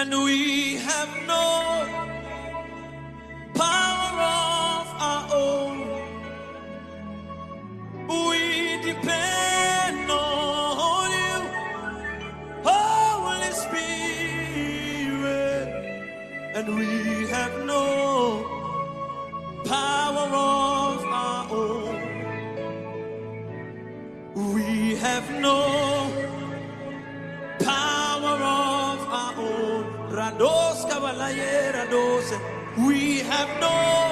And we have no power of our own. We depend on you, Holy Spirit. And we have no power of our own. We have no We have no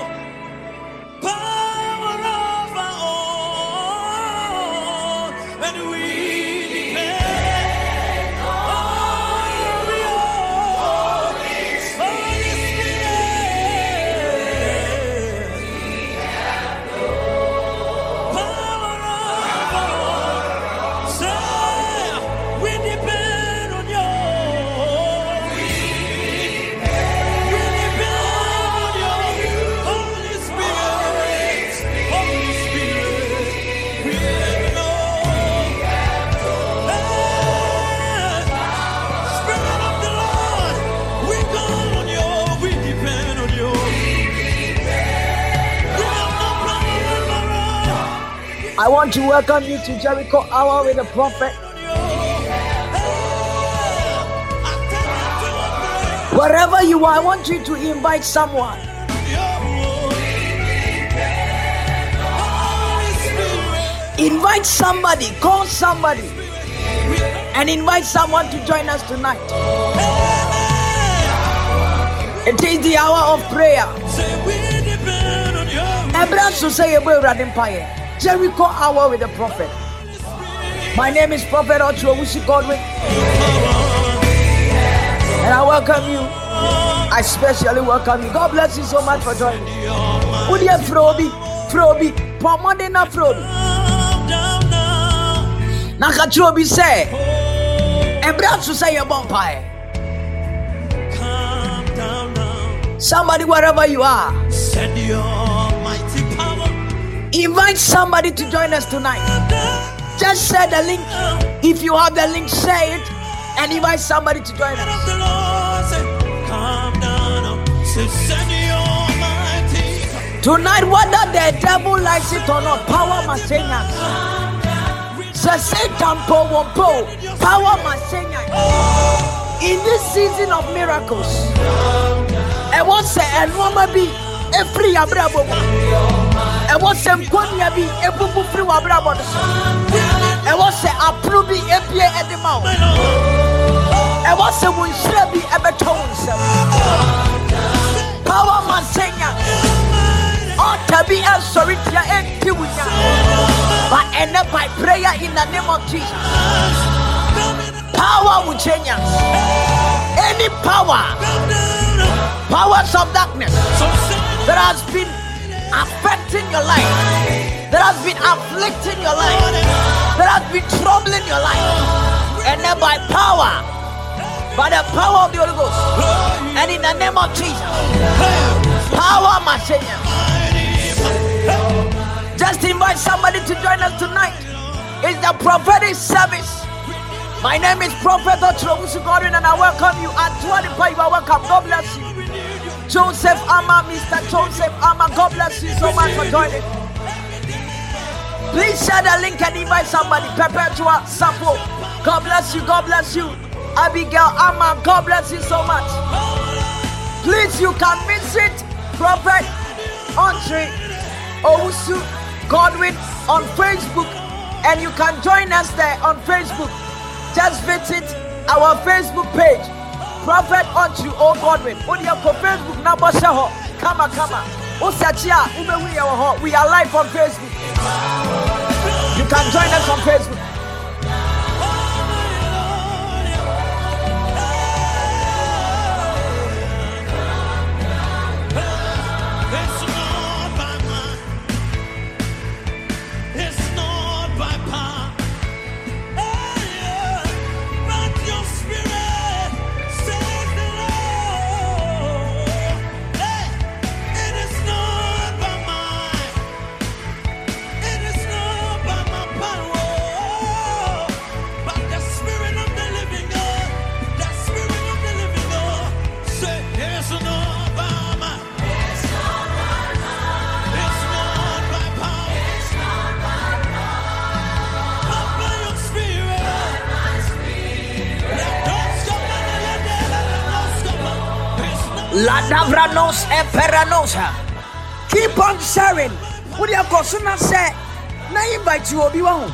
want to welcome you to Jericho Hour with the Prophet. Wherever you are, I want you to invite someone. Invite somebody, call somebody, and invite someone to join us tonight. It is the hour of prayer. Abraham to say. Jericho Hour with the Prophet. My name is Prophet Ocho Wusi Godwin, and I welcome you. I especially welcome you. God bless you so much for joining. You Frobi, Frobi, Pomode na Frobi? Nakatrobi say, to say a down. Somebody, wherever you are, invite somebody to join us tonight. Just share the link. If you have the link, share it and invite somebody to join us. Tonight, whether the devil likes it or not, power must change us. Power must change. In this season of miracles, I want to say, and woman be every abrabo. I want to say, Konya be a bubu free abrabo. I want to say, approve be a pie at the mouth. I want to say, when she be a beton. Power must change us. Ought be a sorry to your end, but up by prayer in the name of Jesus. Power will change. Any power, powers of darkness that has been affecting your life, that has been afflicting your life, that has been troubling your life, and then by power, by the power of the Holy Ghost, and in the name of Jesus, power must change. Just invite somebody to join us tonight. It's the prophetic service. My name is Prophet Otrobusu Godwin, and I welcome you. The people, you are welcome. God bless you. Joseph Amma, Mr. Joseph Amma, God bless you so much for joining. Please share the link and invite somebody. Perpetua Sapo. God bless you. God bless you. Abigail Amma, God bless you so much. Please, you can visit Prophet Andre Owusu Godwin on Facebook, and you can join us there on Facebook. Just visit our Facebook page, Prophet Unto O Godwin. On your Facebook number, Shaho, Kama. Osachia, Umewi Yawaho. We are live on Facebook. You can join us on Facebook. La davranos eperanosa. Keep on sharing. What you call soon as say? Na invite you obi wa ho.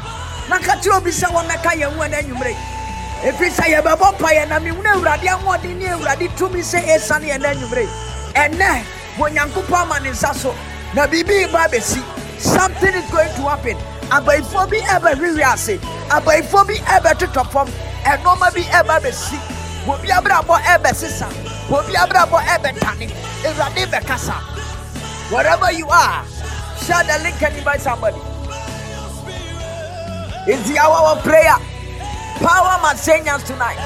Na ka ti obi sɛ wɔmɛka yɛn ho ɛna anwummere. Ɛfiri sɛ yɛbɛbɔ mpaeɛ na mehu no Awurade ahoɔden ne Awurade tumi sɛ ɛsiane yɛn anwummere. Ɛnɛ wɔ Nyankopɔn ama ne nsa so na biribi ba abɛsi. Something is going to happen. Abayifoɔ bi ɛbɛhwehwɛ ase. Abayifoɔ bi ɛbɛtotɔ fam. Ɛnɔɔma bi ɛba bɛsi. Obi ɛbɛsesa. Obi abrabɔ ɛbɛtane. Awurade bɛkasa. Wherever you are, share the link and invite somebody. It's the hour of prayer. Power change us tonight.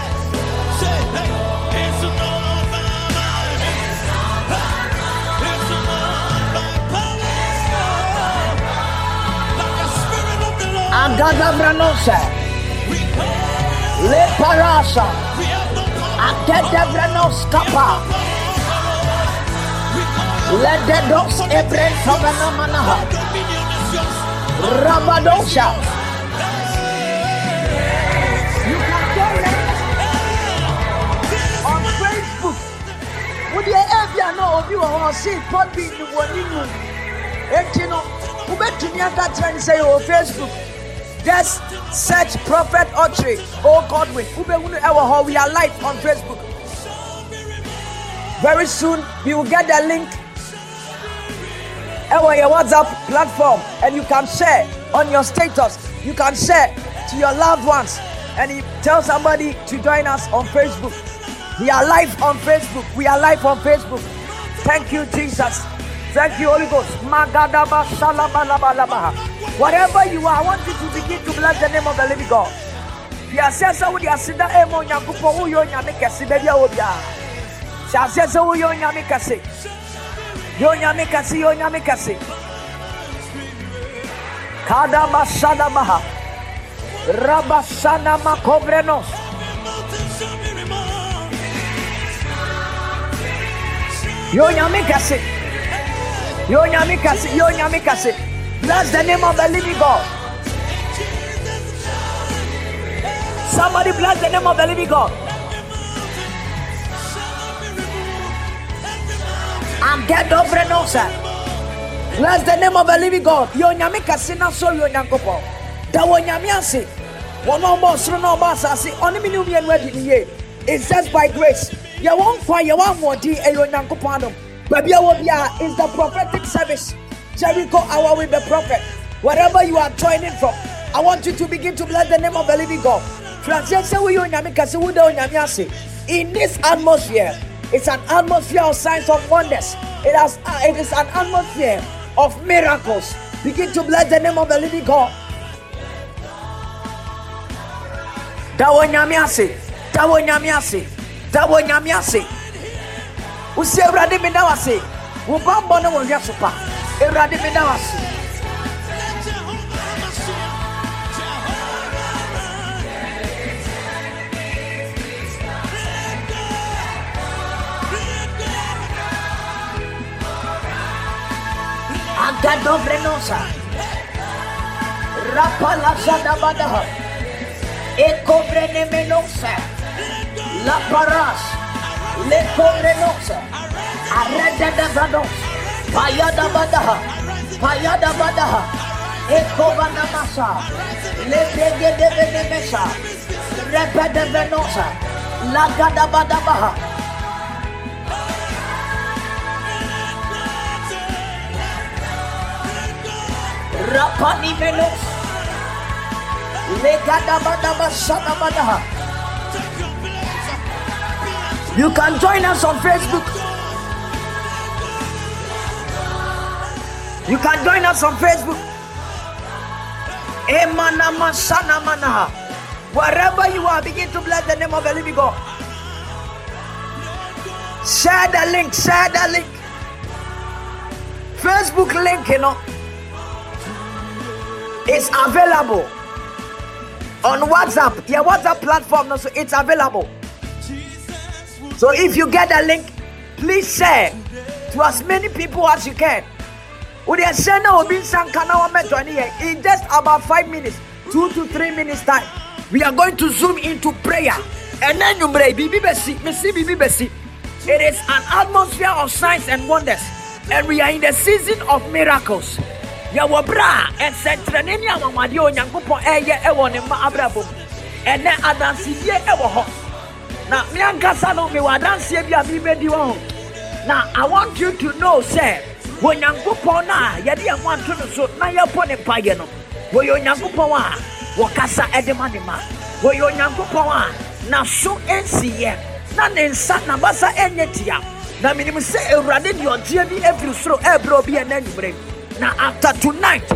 Agadabranosa, Le Parasa, Adedabranoskapa, We Let the dogs ebren sobanamanaha. Rabadosha. You can join us on Facebook. Would you ever know of you or see Podby in the one you know? Enti no, wobɛtumi aka kyerɛ ne say, yɛwɔ facebook just search prophet Audrey. Oh godwin we are live on facebook. Very soon we will get the link. Ɛwɔ your whatsapp platform and you can share on your status. You can share to your loved ones. And you tell somebody to join us on facebook. We are live on facebook. We are live on facebook. Thank you jesus thank you holy ghost. Magadaba shalabalabalaba. whatever you are i want you to begin to bless the name of the living god. Aseɛ sɛ wode aseda ɛma onyankopɔn woyɛ onyame kɛse baabi a. Wɔ biara hyɛ aseɛ sɛ woyɛ onyame kɛse yɛ onyame kɛse yɛ onyame yɛ onyame kɛse yɛ onyame kɛse bless the name of the living god. Somebody bless the name of the living god. And get over no sir. Bless the name of the living god. Yɛ onyame kɛse na so yɛ onyankopɔn da wɔ onyame ase wɔn a ɔbɔ ɔsoro na ɔbɔ asase ɔne ne mmienu adi ne yie it's just by grace. Yɛwɔ nkwa yɛwɔ ahoɔden eh, ɛyɛ onyankopɔn adom baabi a wɔ is the prophetic service. Jericho hour with the prophet. Wherever you are joining from i want you to begin to bless the name of the living god. In this atmosphere it's an atmosphere of signs of wonders. It has it is an atmosphere of miracles. Begin to bless the name of the living god. Da wɔ nyame ase da wɔ nyame ase da nyame ase wosi awurade meda wo ase wo bammɔ ne wo hwɛ so pa awurade meda wo ase agadovrenosa rapalazadabadaha ekobrenemenosa la paras le cobrenosa aredadavados payadabadaha payadabadaha ekovanamasa le bregedevenemesa repedevenosa lagadabadabaha rapani menos legadabadabashadabadaha You can join us on Facebook. You can join us on Facebook. Wherever you are, begin to bless the name of the living God. Share the link, share the link. Facebook link, you know, is available on WhatsApp. Your WhatsApp platform, so it's available. So if you get the link, please share to as many people as you can. With the sender will be in just about five minutes, two to three minutes time. We are going to zoom into prayer. And then you. It is an atmosphere of signs and wonders, and we are in the season of miracles. yɛwɔ berɛ a ɛnsɛnkyerɛnne ne anwanwadeɛ onyankopɔn ɛyɛ ɛwɔ ne mma abrabɔ mu ɛnɛ adansedie ɛwɔ hɔ na me ankasa no mewɔ adanseɛ bi a merebɛdi wɔ ho. Na i want you to know sɛ onyankopɔn no a yɛde yɛn ho ato no so na yɛbɔ ne mpayɛ no wɔyɛ onyankopɔn a wɔkasa ɛde ma ne ma. Wɔyɛ onyankopɔn a n'aso nsiyɛ na ne nsa n'abasa ɛnyɛ tia. Na menim sɛ awurade deɛ ɔteɛ bi afiri soro ɛrebrɛ obi ɛnɛ anwummerɛ na after tonight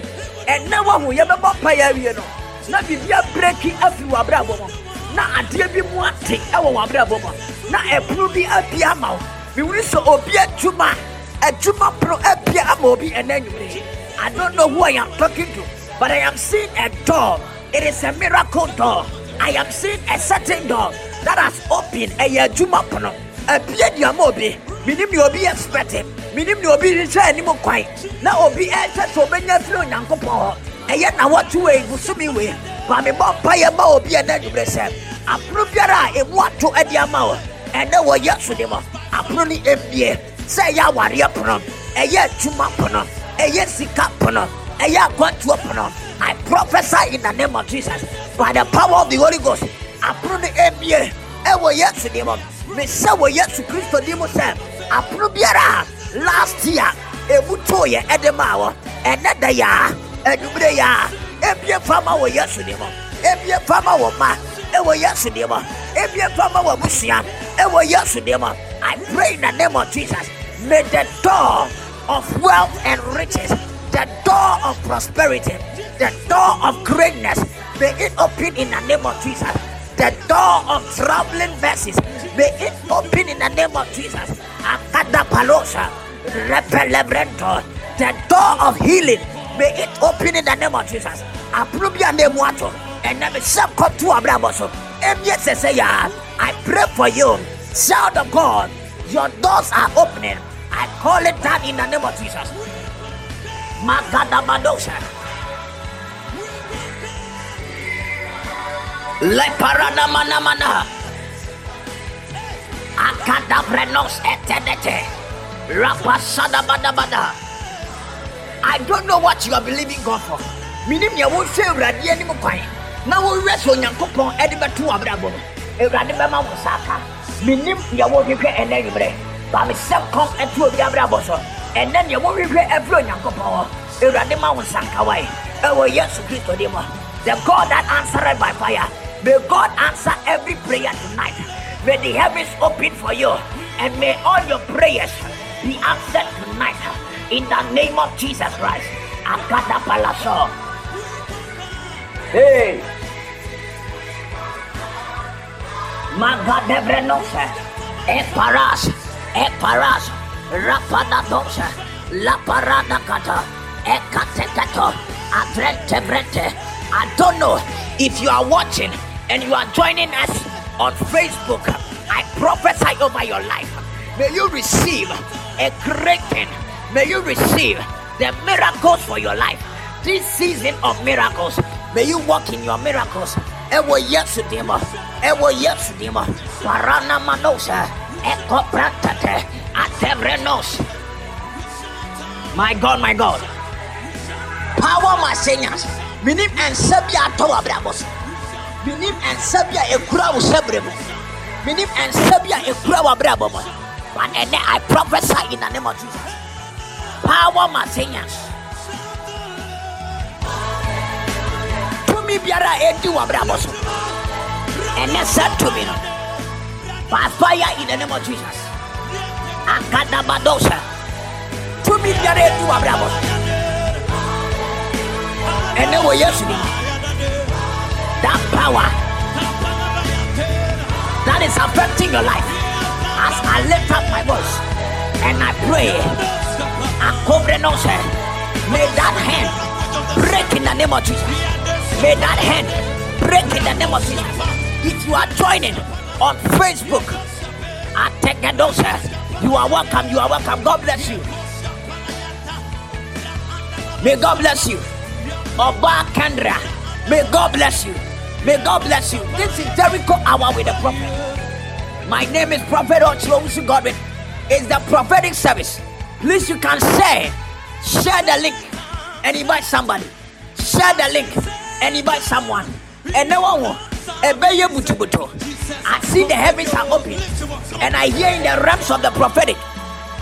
ɛnɛ wahu yɛbɛbɔ mpaeɛ awie no na biribi abreki afiri wɔ abrabɔ mu na adeɛ bi mu ate ɛwɔ wɔ abrabɔ mu na ɛpono bi abia ama wo mewuri sɛ obi adwuma adwuma pono abia ama obi ɛnɛ anwummerɛ I don't know who I am talking to, but I am seeing a door. It is a miracle door. I am seeing a certain door that has opened. A juma pono. A pie di amobi. Minim ni obi expect. Minim ni obi ni mo kwai. Na obi say so benya firi onyankopɔn hɔ. Ɛyɛ na wɔto wei busumi wei. Ba me bɔ mpa yɛ ma obi ɛna dwumire sɛ. Apono biara a emu ato ɛde ama wo. Ɛnɛ wɔ yɛ so de mo. Apono ni ebie. Sɛ ɛyɛ awareɛ pono. Ɛyɛ adwuma pono. Ɛyɛ sika pono. Ɛyɛ akwantuo pono. I prophesy in the name of Jesus by the power of the Holy Ghost. Apono ni ebie. Ɛwɔ Yesu de mo. Mesɛ wɔ Yesu Kristo di mo sɛ. Apono biara last year emu too yɛ ɛde maa wɔ. Ɛnɛ da yaa. Ɛnumere yaa. Ebie fama wɔ Yesu de mo. Ebie fama wɔ ma. Ɛwɔ Yesu de mo. Ebie fama wɔ busua. Ɛwɔ Yesu mo. I pray in the name of Jesus. May the door of wealth and riches, the door of prosperity, the door of greatness, may it open in the name of Jesus. The door of traveling verses, may it open in the name of Jesus. Akada palosa, repelebrento, the door of healing, may it open in the name of Jesus. Approve your name, muato, and never shall come to Abraboso. And yes, I say, I pray for you, child of God, your doors are opening. I call it down in the name of Jesus. Magada Madosha. Leparana mana mana. Akada brenos etenete. Rapasada bada bada. I don't know what you are believing God for. Minim ya wo hwɛ awurade anim kwan. Na wohwɛ sɛ onyankopɔn ɛde bɛto w'abrabɔ mu awurade bɛma wo sa aka. Menim deɛ wohwehwɛ ɛnɛ anwummerɛ ba mesɛ kɔm ɛto obi abrabɔ so. Ɛnɛ deɛ wohwehwɛ ɛfiri onyankopɔn hɔ. Awurade ma wo nsankawae ɛwɔ yesu kristo din mu. The god that answered by fire. May god answer every prayer tonight. May the heavens open for you. And may all your prayers be answered tonight in the name of jesus christ. Akada palaso hey. Magadebrenose, Eparas, Eparas, Rapadadosa, La Parada Kata, Ekateketo, Adrente Brente. I don't know if you are watching and you are joining us on Facebook. I prophesy over your life. May you receive a great thing. May you receive the miracles for your life. This season of miracles, may you walk in your miracles. Ewo yesu dimo, ewo yesu dimo. Parana manosa, eko prantate, atebrenos. My God, my God. Power masenyas. Minim ensa bi atɔ wɔ abrabɔ so. Minim ensa bi ekura wo. Minim ensa bi ekura abrabɔ. But I prophesy in the name of Jesus. Power masenyas. Tumi biara edi wɔ abrabɔ so. Ɛnɛ sɛ tumi no. By fire in the name of Jesus. Akadabadosa. Tumi biara edi wɔ abrabɔ so. ɛnɛ wɔ yesu ni that power that is affecting your life as i lift up my voice and i pray akobre no sɛ may that hand break in the name of jesus may that hand break in the name of jesus if you are joining on facebook at Tegedosa, you are welcome you are welcome god bless you may god bless you Oba Kendra. May God bless you. May God bless you. This is Jericho Hour with the prophet. My name is Prophet Ochlomusu Godwin. It's the prophetic service. Please, you can share. Share the link and invite somebody. Share the link and invite someone. And no one will. I see the heavens are open, and I hear in the realms of the prophetic,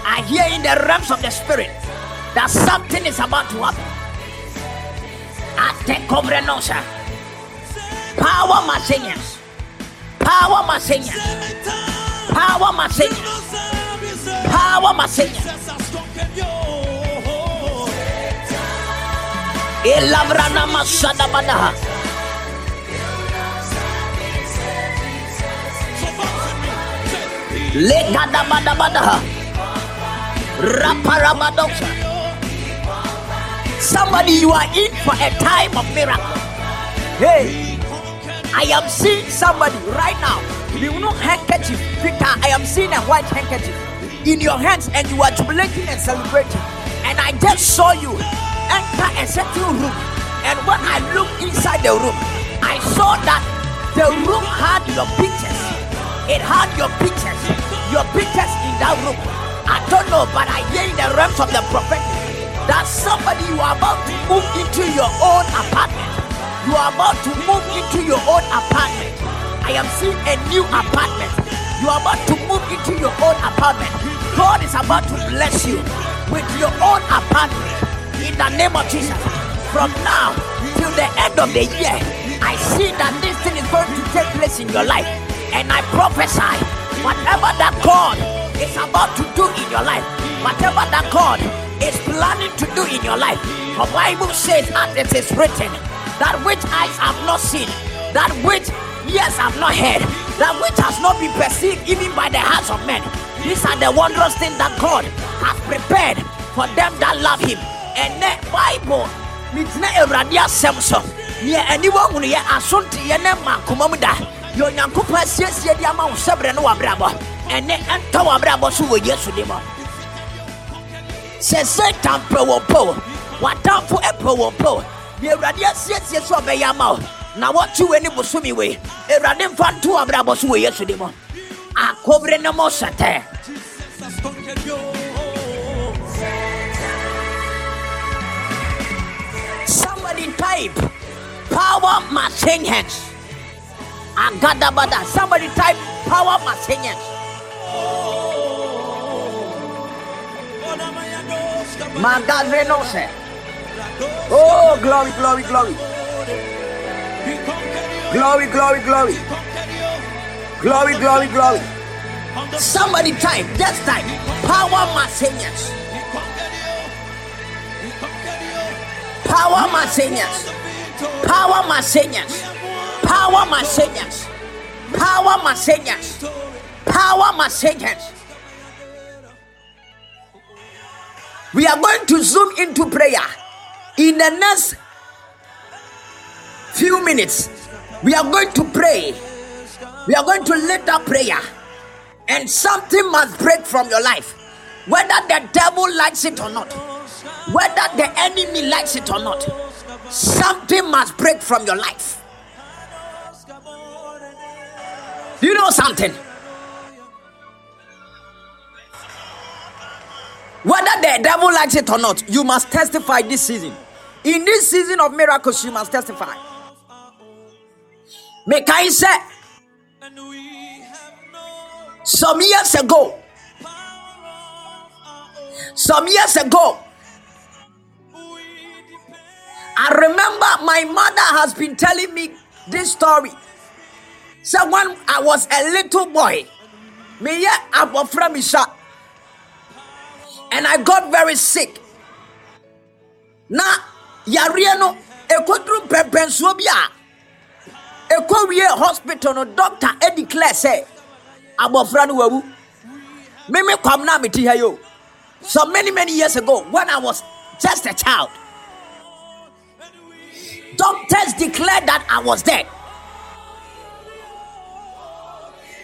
I hear in the realms of the spirit that something is about to happen. Ate cobrenosa. Power Marseilles. Power Marseilles. Power Marseilles. Power Marseilles. Elabrana masada badaha. Legada bada badaha. Raparabadosa. Somebody, you are in for a time of miracle. Hey, I am seeing somebody right now. You know handkerchief, Victor. I am seeing a white handkerchief in your hands, and you are jubilating and celebrating. And I just saw you enter a certain room. And when I looked inside the room, I saw that the room had your pictures. It had your pictures, your pictures in that room. I don't know, but I hear in the realms of the prophetic that somebody you are about to move into your own apartment. You are about to move into your own apartment. I am seeing a new apartment. You are about to move into your own apartment. God is about to bless you with your own apartment in the name of Jesus. From now till the end of the year, I see that this thing is going to take place in your life. And I prophesy whatever that God is about to do in your life, whatever that God is planning to do in your life, the Bible says, as it is written, that which eyes have not seen, that which ears have not heard, that which has not been perceived even by the hearts of men. These are the wondrous things that God has prepared for them that love Him. And the Bible, megyina awurade asɛm so. Neɛ aniwa hunu yɛ asonteɛ ne ma akoma mu da. Yɛ onyankopɔn asiesie de ama wo sɛberɛ ne wabrabɔ ɛne ɛntɔ wabrabɔ so wɔ yesu de mu. Sɛ satan pɛ wɔ po w'atamfo ɛpɛ wɔ po deɛ awurade asiesie so ɔbɛyɛ ama wo na wɔte wei ne bosome wei awurade mfa nto wabrabɔ so wɔ yesu de mu akobre ne mo sɛtɛ Somebody type power machine hands. Agadabada. Somebody type power machine hands. Magazenose. Oh, glory, glory, glory. Glory, glory, glory. Glory, glory, glory. Somebody type, just type power hands. Power Marseillas. Power Marseillas. Power Marseillas. Power Marseillas. Power Marseillas. We are going to zoom into prayer in the next few minutes. We are going to pray. We are going to lift up prayer, and something must break from your life, whether the devil likes it or not whether the enemy likes it or not, something must break from your life. Do you know something? Whether the devil likes it or not, you must testify this season. In this season of miracles, you must testify. Mekai said, some years ago, some years ago, I remember my mother has been telling me this story. So when I was a little boy, me yeah, abofra from sha, and I got very sick. Na yareɛ no ekoduru pɛmpɛnsuo bi a ekowie hospital no doctor e declare sɛ abofra no wawu. Mimi kwam na mi ti ha yo. So many many years ago when I was just a child. Doctors declared that I was dead.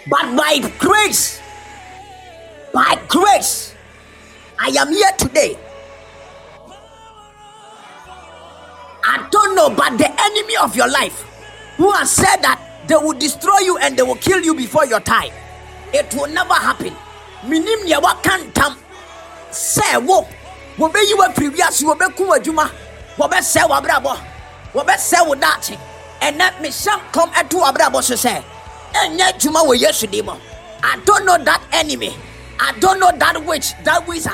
But by grace, by grace, I am here today. I don't know, but the enemy of your life who has said that they will destroy you and they will kill you before your time. It will never happen. Minim nea waka ntam sɛ wo. Wɔbɛyi wo afiri wiase wɔbɛku w'adwuma wɔbɛsɛe w'abrabɔ wɔbɛsɛe wo daakye ɛnɛ mehyɛ nkɔm ɛto w'abrabɔ so sɛ ɛnyɛ adwuma wɔ yesu din mu i don't know that enemy. I don't know that witch that wizard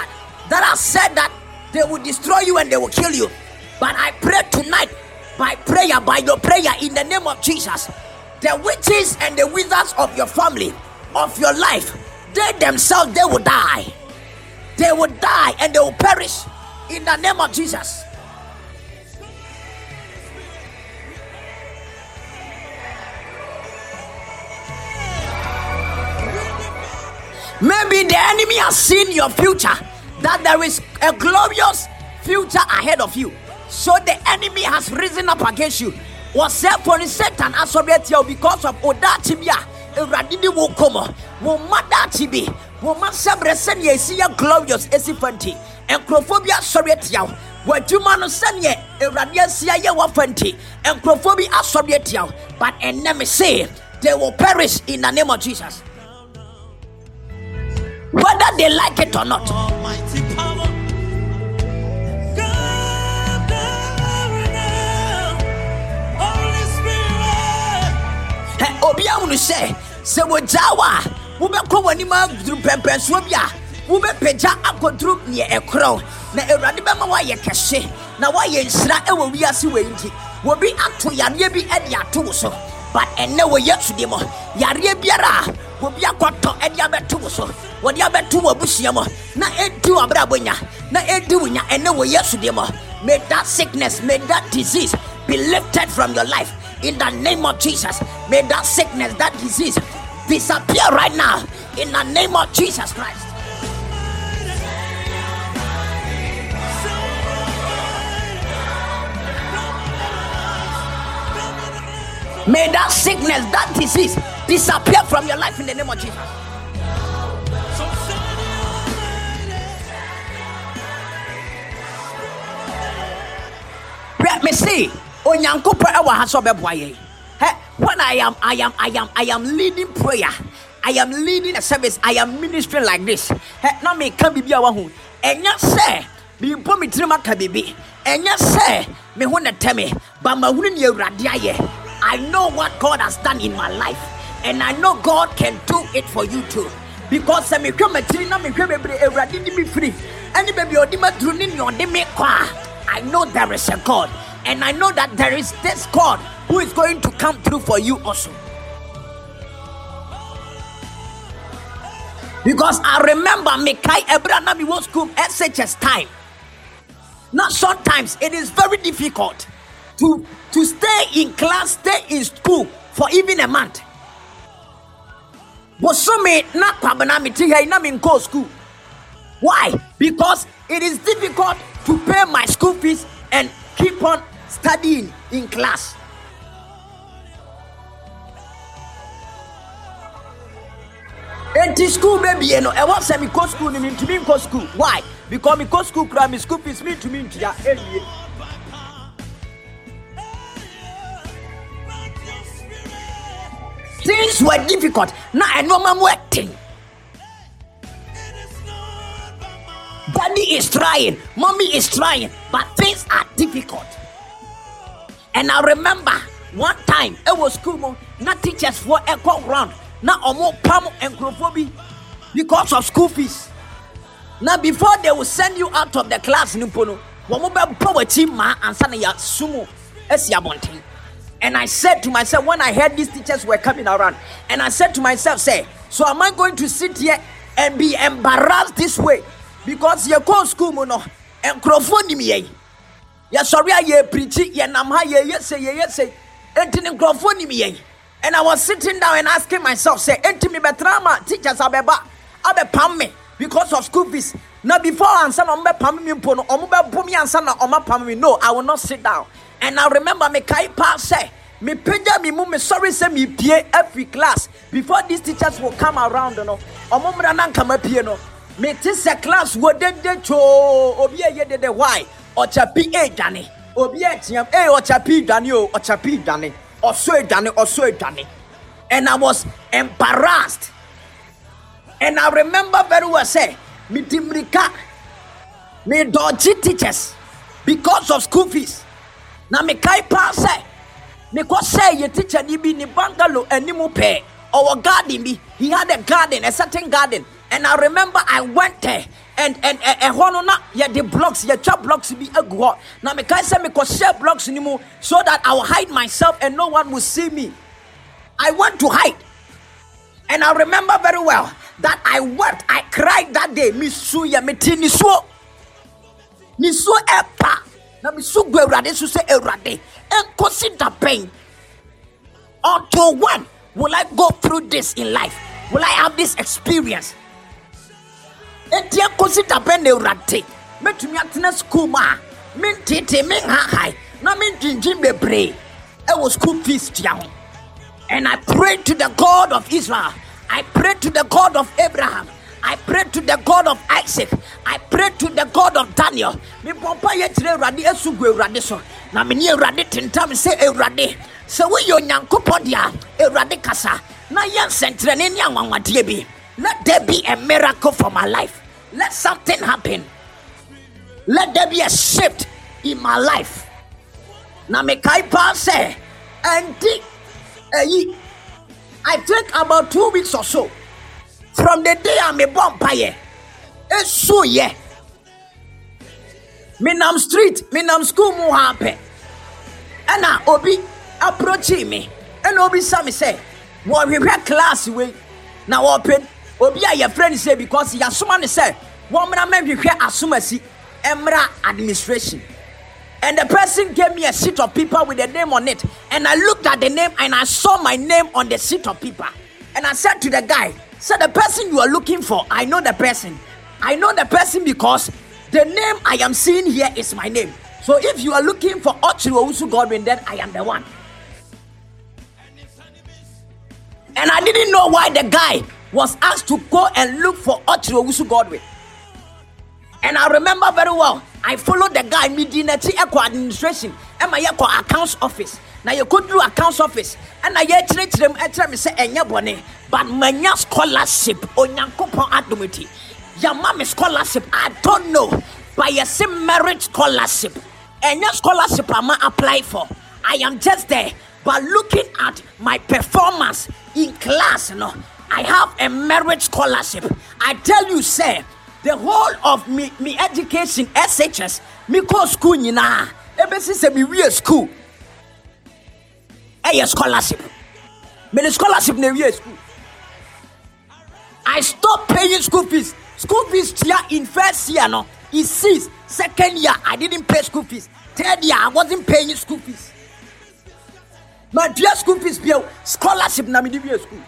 that has said that they will destroy you and they will kill you. But i pray tonight by prayer by your prayer in the name of jesus the witches and the wizards of your family of your life they themselves they will die they will die and they will perish in the name of Jesus. Maybe the enemy has seen your future, that there is a glorious future ahead of you. So the enemy has risen up against you. Was for Satan as because of Odatibia? awurade ne wo kɔmɔ wo mma daakye bi wo mma nsɛbrɛ sɛneɛ ɛsi yɛ glorious ɛsi fa nti nkurɔfoɔ bi asɔre atia wo w'adwuma no sɛneɛ awurade asia yɛ wafa nti nkurɔfoɔ but ɛnnɛ me they will perish in the name of jesus. Whether they like it or not obi ahunu sɛ sɛ wogyaa wo a wobɛkɔ w'anim aduru pɛmpɛnsoɔ bi a wobɛpagya akɔduru neɛ ɛkorɔ na awurade bɛma woayɛ kɛse na woayɛ nhyira ɛwɔ wiase wei nti wobi ato yareɛ bi de ato wo so. But ɛnnɛ wɔ yareɛ biara a akɔtɔ de abɛto wo so. Wɔde abɛto wɔ abusua na ɛdi wɔ na ɛdi wo nya. Ɛnnɛ wɔ may that sickness may that disease be lifted from your life in the name of Jesus. May that sickness, that disease disappear right now in the name of Jesus Christ. May that sickness, that disease disappear from your life in the name of Jesus. Let me see. Onyankopɔn ɛwɔ ha sɛ ɔbɛboa yɛn. Hɛ, When I am, I am, I am, I am leading prayer. I am leading a service. I am ministering like this. Hɛ, na meka biribi a wahu. Ɛnyɛ sɛ mebɔ me tirim aka biribi. Ɛnyɛ sɛ me ho na tɛ me. But mahunu ne Awurade ayɛ. I know what God has done in my life. And I know God can do it for you too. Because sɛ mehwɛ m'akyiri na mehwɛ bebree Awurade de me firi. Ɛne baabi a ɔde me aduru ne nea ɔde me kɔ a, I know there is a God. And I know that there is this God who is going to come through for you also. Because I remember Mekai Ebra we was school SHS time. Now sometimes it is very difficult to to stay in class, stay in school for even a month. Na kwabena me ti here na me nkɔ school. Why? Because it is difficult to pay my school fees and keep on studying in class. Enti school baby no ɛwɔ sɛ mekɔ school no mentumi nkɔ school. Why? Because mekɔ school kora me school fees mentumi ntua ɛwie eh, things were difficult. Now na ɛnɔɔma mu ɛten daddy is trying mommy is trying but things are difficult and i remember one time ɛwɔ school mu na teachers for ɛkɔ round. Na ɔmo pam nkurɔfoɔ bi because of school fees. Now before they will send you out of the class no mpo no wɔn bɛbɔ w'akyi maa ansa na yɛasumu asi and i said to myself when i heard these teachers were coming around and i said to myself say so am i going to sit here and be embarrassed this way? Because yɛkɔ school mu no nim yɛn yɛsɔre a yɛpirikyi yɛnam ha yɛyɛ sɛ yɛyɛ sɛ enti ne nkurɔfoɔ nim yɛn and i was sitting down and asking myself say enti mi bɛtena ama teachers abɛba abɛpam me because of school fees. Na before ansa na ɔmo bɛpam me mpo no ɔmo bɛbo me ansa na ɔmo apam me. No i will not sit down. And i remember me kai pa sɛ me pagya me mu me sɔre sɛ me pie every class. Before these teachers will come around no ɔmo mmra na nkama pie no me te sɛ class wo dede twoo obi a yɛ dede why ɔkyapi edwane obi a team ee ɔkyapi edwane o ɔkyapi edwane ɔso edwane ɔso edwane and i was embarrassed And I remember very well say, me timrika, me dodgy teachers because of school fees. Na me kai pa say, me ko say ye teacher ni bi ni bungalow animu pay or garden bi. He had a garden, a certain garden. And I remember I went there and and ɛhɔ no na the blocks yɛtwa blocks bi agu hɔ na mekae sɛ mekɔhyɛ blocks mu so that I will hide myself and no one will see me. I want to hide. And I remember very well that I wept I cried that day. Misu yɛ meti nisuo nisuo ɛpa na misu gu awurade so sɛ awurade ɛnkosi da bɛn until when will I go through this in life? Will I have this experience eti ekosi dabɛ na ewurade mɛtumi atena sukuu mu a mentete menhahae na mendwindwin bebree ɛwɔ school fees tua ho and i pray to the god of israel i pray to the god of abraham I pray to the God of Isaac. I pray to the God of Daniel. Me papa ye kyerɛ Awurade asu gu Awurade so. Na me ne Awurade tentam sɛ Awurade sɛ woyɛ Onyankopɔn deɛ a Awurade kasa na yɛ nsɛnkyerɛnne ne anwanwadeɛ bi. Let there be a miracle for my life. Let something happen. Let there be a shift in my life. Now, me kai pa say, and I think about two weeks or so from the day I'm a vampire. It's so yeah. Me nam street, me nam school mu. And now obi approaching me, and obi saw me say, "What we have class way now open." Obi a yɛfrɛ no sɛ because yɛasoma no sɛ wɔmmra mɛhwehwɛ asomasi mmra administration. And the person gave me a sheet of paper with a name on it and i looked at the name and i saw my name on the sheet of paper. And i said to the guy so the person you are looking for i know the person. I know the person because the name i am seeing here is my name. So if you are looking for Ochiri Owusu Godwin then i am the one. And i didn't know why the guy was asked to go and look for Ochiri Owusu Godwin. And I remember very well, I followed the guy, Midinati Eco Administration, and my Eco Accounts Office. Now you could do accounts office, and I yet treat them at me say, Enya Bone, but manya scholarship, Onyankopon Adumiti. Your mom scholarship, I don't know, but a same merit scholarship. Enya scholarship I'm apply for. I am just there, but looking at my performance in class, you know, I have a merit scholarship. I tell you, sir, the whole of me, me education, SHS, me go school nyina. Ever since me we school. A scholarship. Me the scholarship ne we school. I stopped paying school fees. School fees here in first year no. It ceased. Second year I didn't pay school fees. Third year I wasn't paying school fees. My dear school fees bill scholarship na me the school.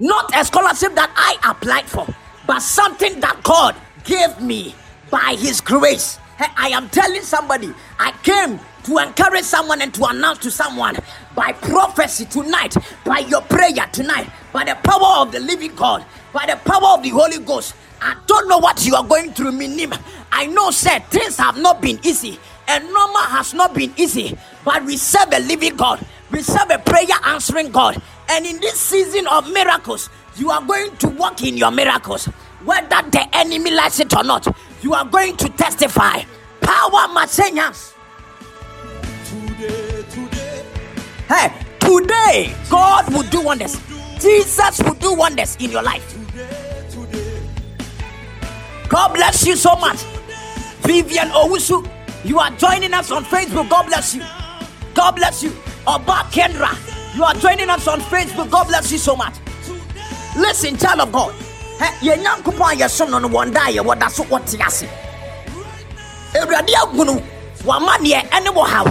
Not a scholarship that I applied for, but something that God gave me by His grace. I am telling somebody, I came to encourage someone and to announce to someone by prophecy tonight, by your prayer tonight, by the power of the living God, by the power of the Holy Ghost. I don't know what you are going through, Minim. I know, sir, things have not been easy, and normal has not been easy, but we serve a living God, we serve a prayer answering God, and in this season of miracles, you are going to walk in your miracles. Whether the enemy likes it or not, you are going to testify. Power Masenyas. Today, today, Hey, today, God will do wonders. Jesus will do wonders in your life. God bless you so much. Vivian Owusu, you are joining us on Facebook. God bless you. God bless you. Oh, Oba Kendra, you are joining us on Facebook. God bless you so much. Listen, child of God. Eh, hey, yɛn nyankopɔn a yɛsom no no wɔn da a yɛwɔ da so wɔte ase awurade agunu wama neɛ ɛne wɔ haw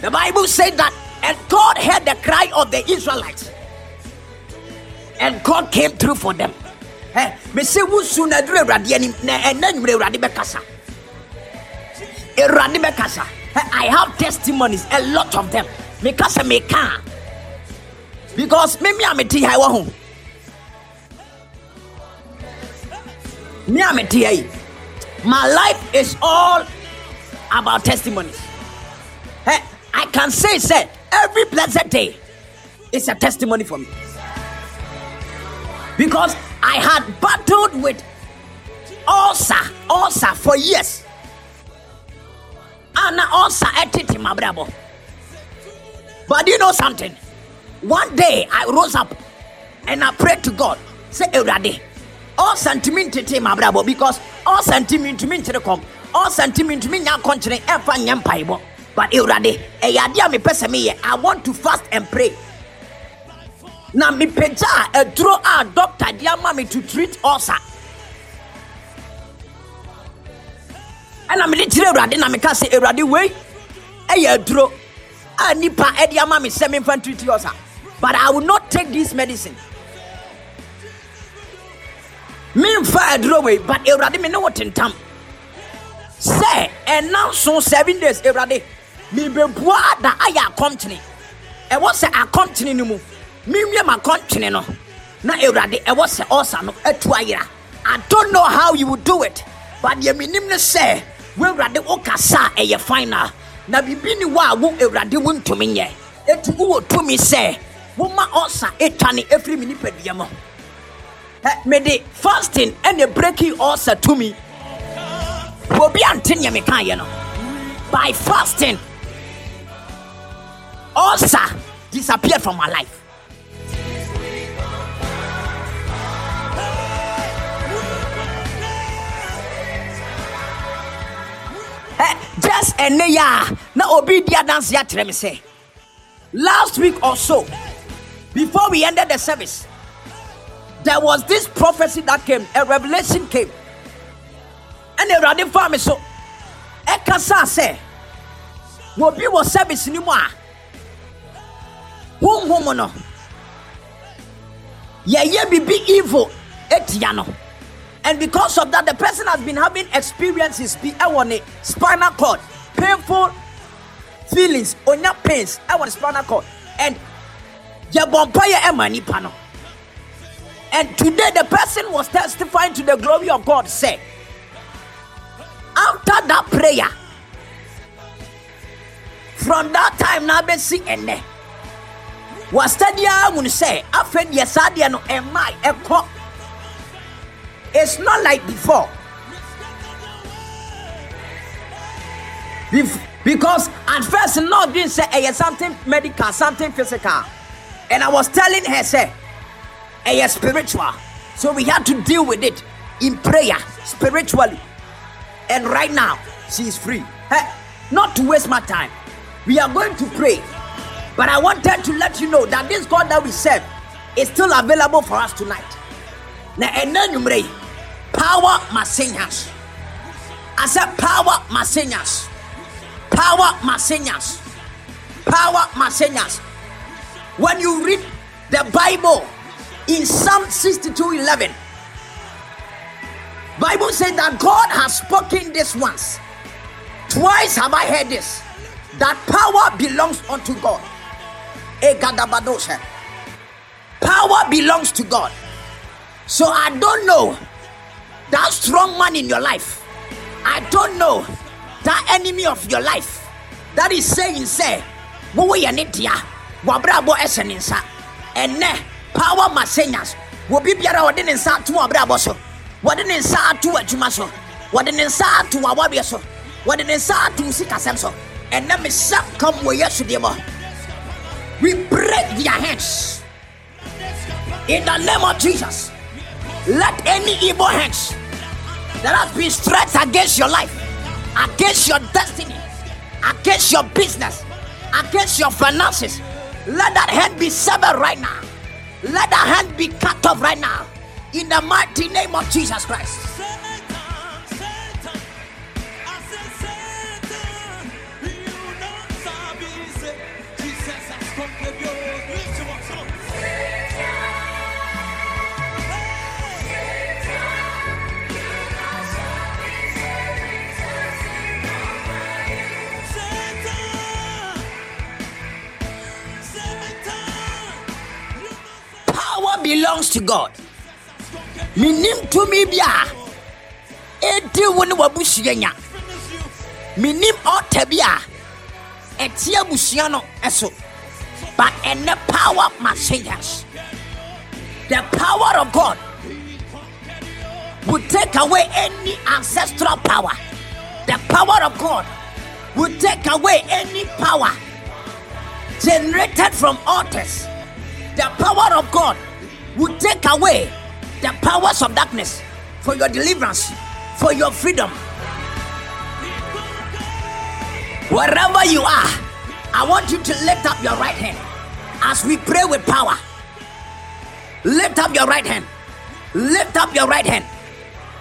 the bible said that and god heard the cry of the israelites and god came through for them eh, Hey, mese wosu na aduru awurade anim na ɛnɛ nwumere awurade bɛkasa awurade bɛkasa i have testimonies a lot of them. Mekasa meka a because me me a mete ha ɛwɔ me a ha yi my life is all about testimonies. I can say say every blessed day is a testimony for me. Because I had battled with ulcer, ulcer for years. Ate in my bravo. But you know something? One day I rose up and I prayed to God. Say, Erade, all sentiment to my bravo because all sentiment to me to the come, all sentiment to me now continue ever nyam But Erade, a yadia me pesa me, I want to fast and pray. na mepagya a aduro a doctor de ama to treat ulcer ɛna mede kyerɛ awurade na meka sɛ awurade wei ɛyɛ aduro. A nipa ɛde ama me sɛ memfa ntriti ulcer but i will not take this medicine. Memfa aduro wei but awurade me ne wo tentam. Sɛ ɛnam so seven days awurade mebɛbua da ayɛ akɔmkyene. Ɛwɔ sɛ akɔmkyene no mu menwie makɔntwene no. Na awurade ɛwɔ sɛ ɔsa no atu ayera. I don't know how you will do it but deɛ menim ne sɛ wo awurade wokasa a ɛyɛ final. Na biribi ni wɔ a wo awurade wo ntumi nyɛ. Ɛti wowɔ tumi sɛ woma ɔsa ɛtwane ɛfiri me nipadua mu. Mede fasting ɛne breaking ɔsa tumi. Obi ante neɛ mekaeɛ no by fasting ɔsa disappeared from my life Eh, just ɛnɛ yɛ a na obi di adanse akyerɛ me say. last week or so before we ended the service there was this prophecy that came a revelation came. And awurade fa me so. Ɛkasa sɛ wɔbi wɔ service no mu a honhom no yɛyɛ bibi evil etia no and because of that, the person has been having experiences be eh, a spinal cord, painful feelings, on your pains, eh, I want spinal cord, and your vampire emani eh, pano. And today the person was testifying to the glory of God. Say, after that prayer, from that time now be see and was studying when say, I fed yes, I no and my echo it's not like before. Bef- because at first, not didn't say hey, something medical, something physical. And I was telling her, say, hey, spiritual. So we had to deal with it in prayer, spiritually. And right now, she is free. Hey, not to waste my time. We are going to pray. But I wanted to let you know that this God that we serve is still available for us tonight. Now, and then you Power Masenyas. I said power Masenyas. Power Masenyas. Power Masenyas. When you read the Bible in Psalm 62 11, Bible says that God has spoken this once. Twice have I heard this. That power belongs unto God. Power belongs to God. So I don't know that strong man in your life, I don't know that enemy of your life that is saying, say, wo yɛ ne dea wabrabɔ ɛhyɛ ne nsa. Ɛnɛ power masenias wɔ bibiara wɔde ne nsa ato wabrabɔ so. Wɔde ne nsa ato adwuma so. Wɔde ne nsa ato awareɛ so. Wɔde ne nsa ato sikasɛm so. Ɛnɛ mehyɛ kam wɔ yesu deɛ mɔ. We break their hands in the name of jesus let any evil hands that has been stretched against your life, against your destiny, against your business, against your finances, let that hand be severed right now. Let that hand be cut off right now. In the mighty name of Jesus Christ. Belongs to God. Minim tumi bi a edi wo wabusua nya. Minim ɔta bi a ɛte abusua no ɛso. But ɛnɛ power messengers. the power of God will take away any ancestral power. The power of God will take away any power generated from altars. The power of God will take away the powers of darkness for your deliverance, for your freedom. Wherever you are, I want you to lift up your right hand as we pray with power. Lift up your right hand. Lift up your right hand.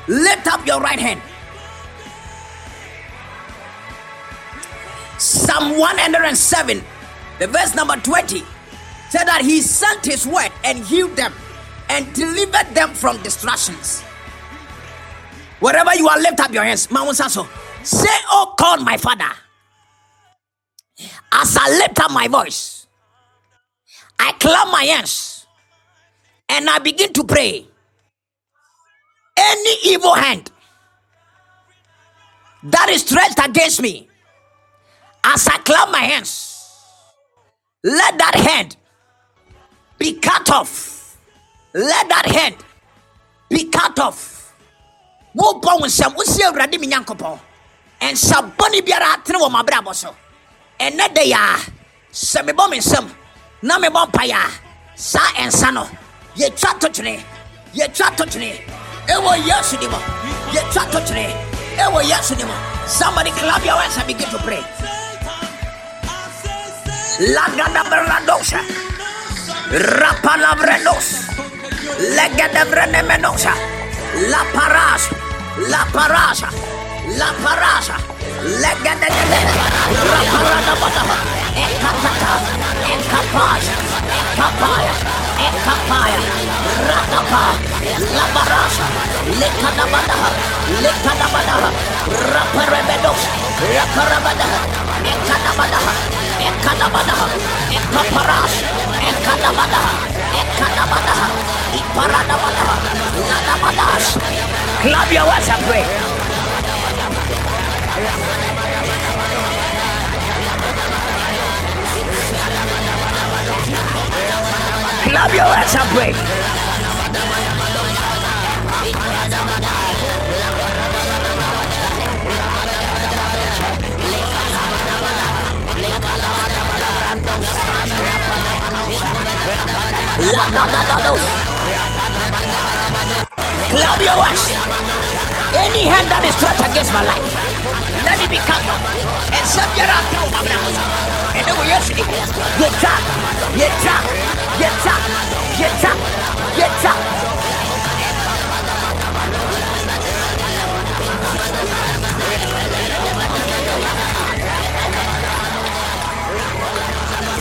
Lift up your right hand. Psalm 107, the verse number 20, said that he sent his word and healed them and delivered them from distractions. Wherever you are, lift up your hands. Mawusaso. Say, Oh God, my Father, as I lift up my voice, I clap my hands and I begin to pray. Any evil hand that is stretched against me, as I clap my hands, let that hand be cut off. Let that head be cut off. wobɔ wo nsɛm wosi awurade me nyankopɔn. Ɛnsa bɔne biara atene wɔ mabrabɔ so. Ɛnɛ da yɛ a sɛ mebɔ me nsɛm na mebɔ mpaeɛ a saa ɛnsa no yɛtwa to twene yɛtwa to twene ɛwɔ yesu di mu yɛtwa to twene ɛwɔ yesu di mu. Somebody clap your hands and begin to pray. Lagadabradosha. Rapalabredos legedevrenemenosa la paras la parasa la parasa legedegede raparadabadaha ekatata ekapaya ekapaya ekapaya radapa la parasa lekadabadaha lekadabadaha raparebedos raparabadaha ekadabadaha ekadabadaha ekaparas ekadabadaha ekadabadaha iparadabadaha ladabadas clap your hands and pray clap your hands and pray Ladadados. Clap your hands. Any hand that is stretched against my life, let it be cut off. And some get out. And then we yes, get up, get up, get up, get up, get up.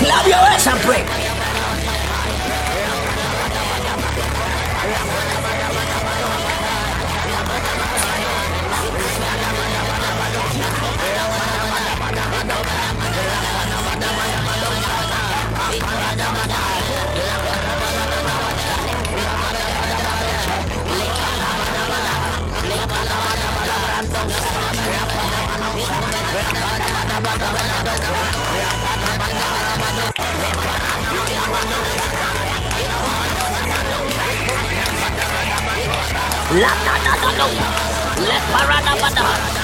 Clap your hands and pray. La da da da da. Le parada bada.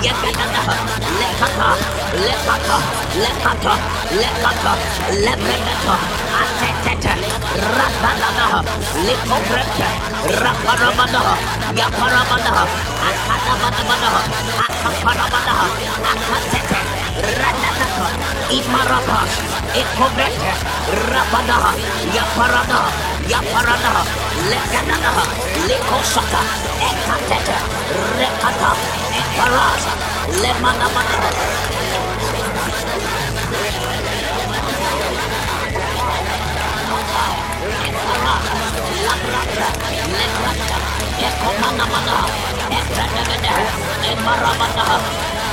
ta ta. Ra da da bada. Ya bada bada bada. Eta da bada bada. Re da bada. La ka ta ta. La parada. Ra te ke to. Eta ta bada. Ra parada. Arra te bada. Arra bada bada. Ya parada bada. Ya bada bada. Ya bada bada. Le kada bada. Ra te te. Le kapa. Le parada. Ayada bada, yapara, yapana, yakadana, lekata, lekata, lekata, lekata, leprekata, atetete, ratanana, likobrete, raparamana, yaparamana, akadabana, akaparamana, akatete, ratanaka, imarapas, ikobrete, rabana, yaparana, yaparana, lekadana, Ekomanamana, Ekranagada, Emarabana.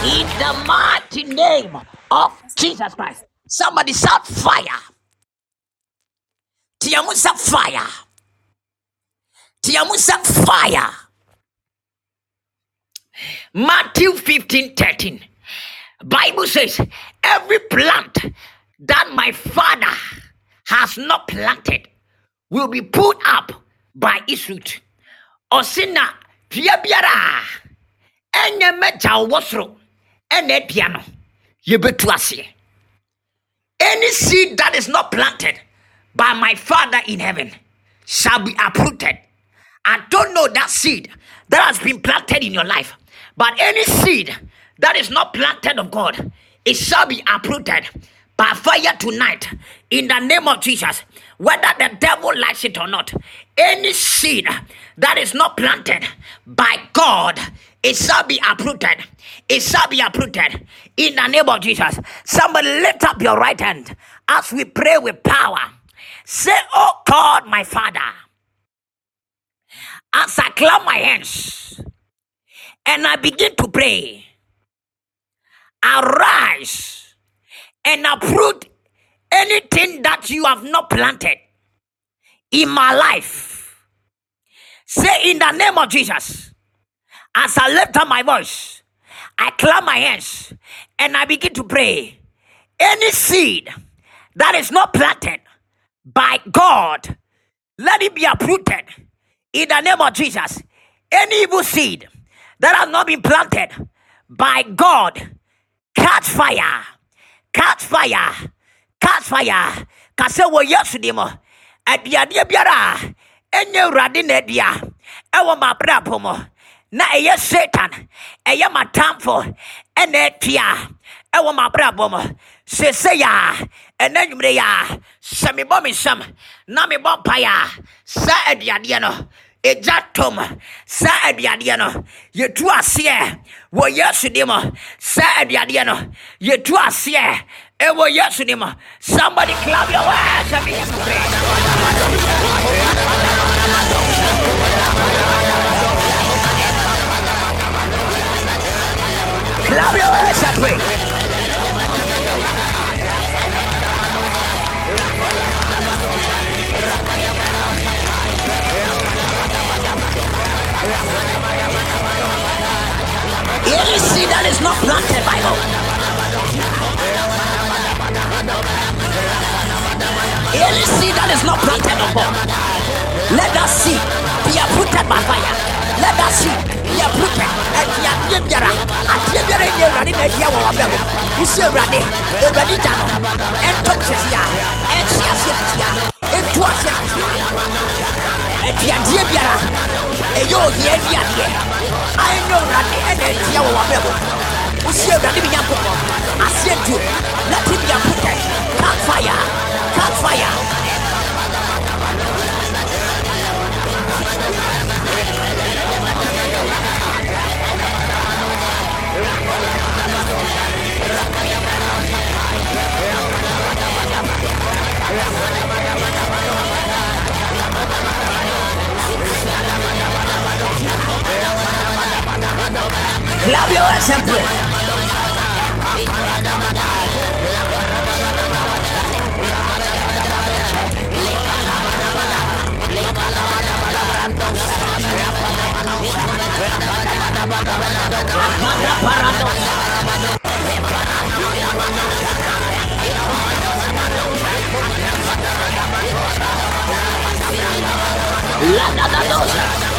In the mighty name of Jesus Christ. Somebody shout fire. Tiamusa fire. Tiamusa fire. Matthew 15 13. Bible says, every plant that my father has not planted will be pulled up by its root. Osina dua biara a ɛnyɛ mɛgya wɔ soro ɛna adua no yɛbɛtu aseɛ. Any seed that is not planted by my father in heaven shall be uprooted. I don't know that seed that has been planted in your life, but any seed that is not planted of God, it shall be uprooted by fire tonight in the name of Jesus. Whether the devil likes it or not, any seed that is not planted by God, it shall be uprooted. It shall be uprooted in the name of Jesus. Somebody lift up your right hand as we pray with power. Say, Oh God, my Father, as I clap my hands and I begin to pray, arise and uproot anything that you have not planted in my life. Say in the name of Jesus, as I lift up my voice, I clap my hands and I begin to pray. Any seed that is not planted by God, let it be uprooted in the name of Jesus. Any evil seed that has not been planted by God, catch fire, catch fire, catch fire. Kase wɔ Yesu di mu, aduadeɛ biara. A ɛnyɛ Awurade na adua ɛwɔ m'abrabɔ mu na ɛyɛ Satan, ɛyɛ m'atamfo ɛna atua ɛwɔ m'abrabɔ mu. Sese ya, ɛnɛ nwumire ya, sɛ mebɔ me nsam na mebɔ mpaeɛ a, saa aduadeɛ no ɛgya tom. Saa aduadeɛ no yɛtu aseɛ wɔ yesu dim. Saa aduadeɛ no yɛtu aseɛ ɛwɔ yesu dim. Somebody clap your hands and. Clap your hands Any seed that is not planted by God. Any seed that is not planted of God. Let that seed be uprooted by fire. Let that seed be uprooted. And the adeɛ biara, adeɛ biara nyɛ Awurade na adia wɔ w'abɛ mu. Wosi Awurade, Awurade gya no. Ɛntɔ sisi a, ɛnhyɛ aseɛ sisi a, ɛntu aseɛ sisi a. Aduadeɛ biara, ɛyɛ ohia di adeɛ. Ayɛ Awurade ɛna adia wɔ w'abɛ mu. Wosi Awurade bi Nyankopɔn, aseɛ ntuo. Let it be uprooted. Catch fire. Catch fire. Clap your hands and pray. Amanda Parado. La da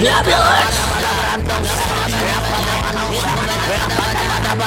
Clap your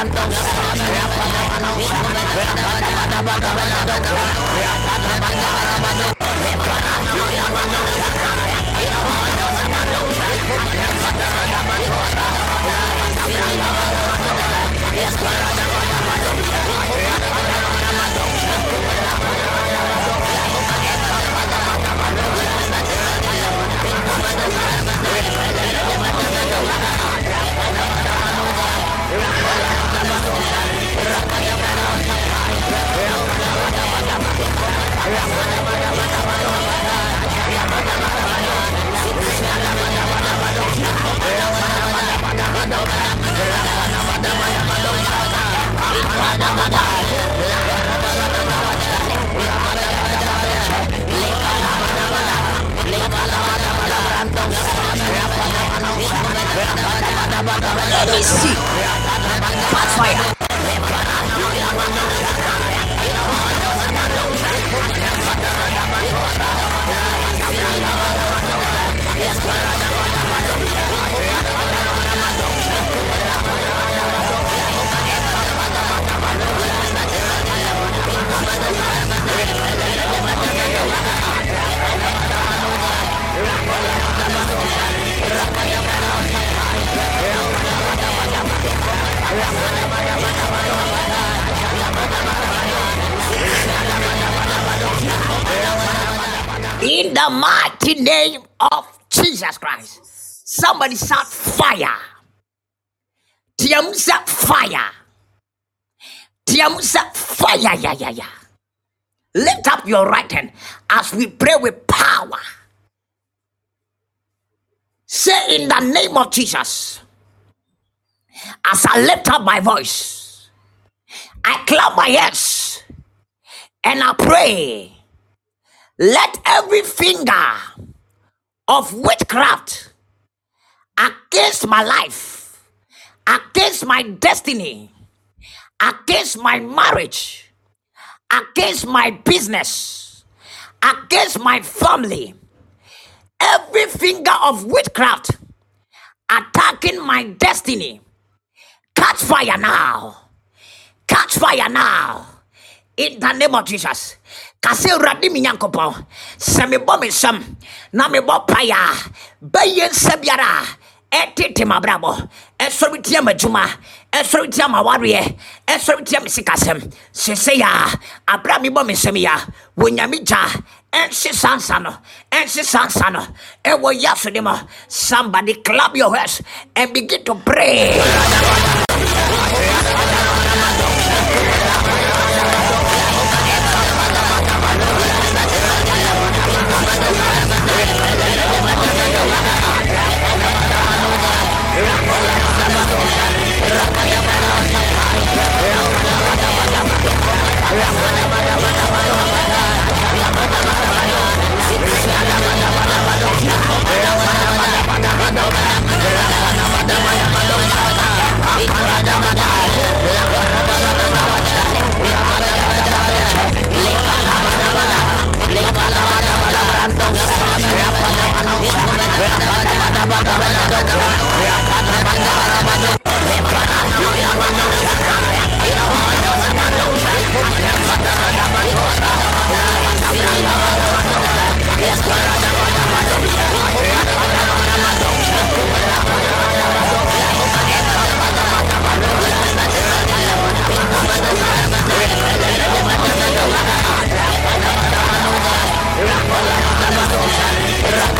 Rantong Yeah. Let me see. Catch fire. In the mighty name of Jesus Christ. Somebody shout fire. Tiamusa fire. Tiamusa fire. Yeah, yeah, yeah. Lift up your right hand as we pray with power. Say in the name of Jesus, as I lift up my voice, I clap my hands and I pray. Let every finger of witchcraft against my life, against my destiny, against my marriage, against my business, against my family, every finger of witchcraft attacking my destiny, catch fire now. Catch fire now. In the name of Jesus. Kase awurade me nyankopɔn sɛ mebɔ me nsɛm na mebɔ pae a bɛyɛ nsa biara. A ɛtete m'abrabɔ ɛsɔre tia m'adwuma ɛsɔre tia m'awareɛ ɛsɔre tia me sikasɛm sesei a abra mebɔ me nsɛm yi a wɔ nyame gya ɛnhye saa nsa no ɛnhye saa nsa no ɛwɔ yaso de mu somebody clap your hands and begin to pray Rock,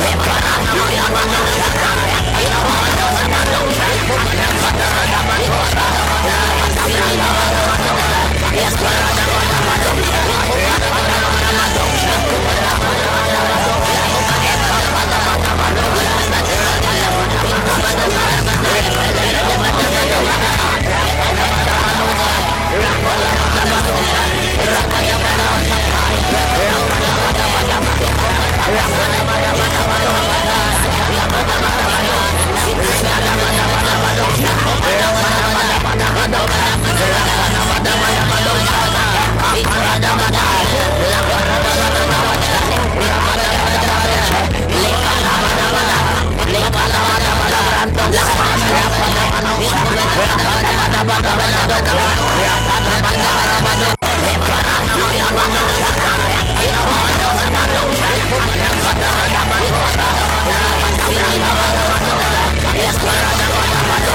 Yeah.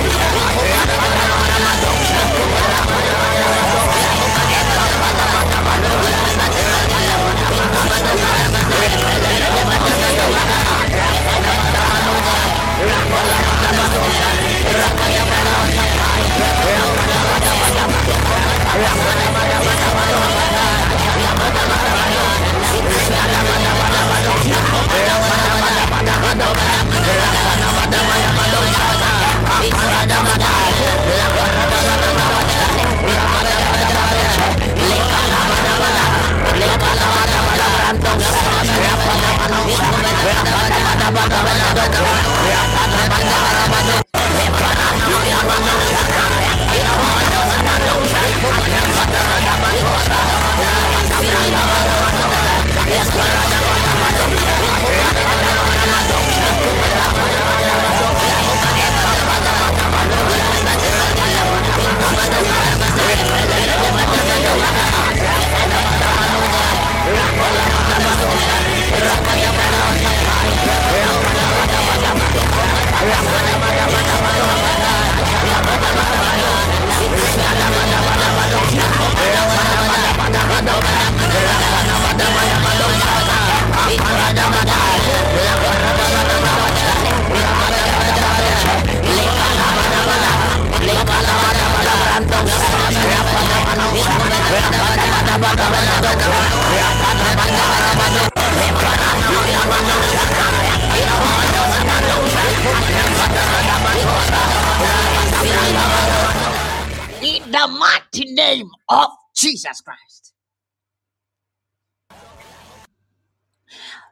Yeah. Lick on the In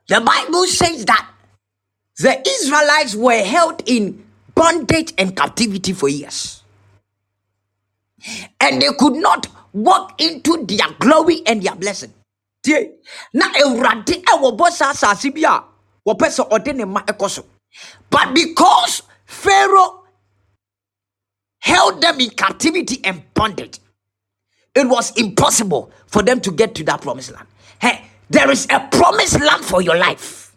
The Bible says that the Israelites were held in bondage and captivity for years. And they could not walk into their glory and their blessing. But because Pharaoh held them in captivity and bondage, it was impossible for them to get to that promised land. Hey, there is a promised land for your life.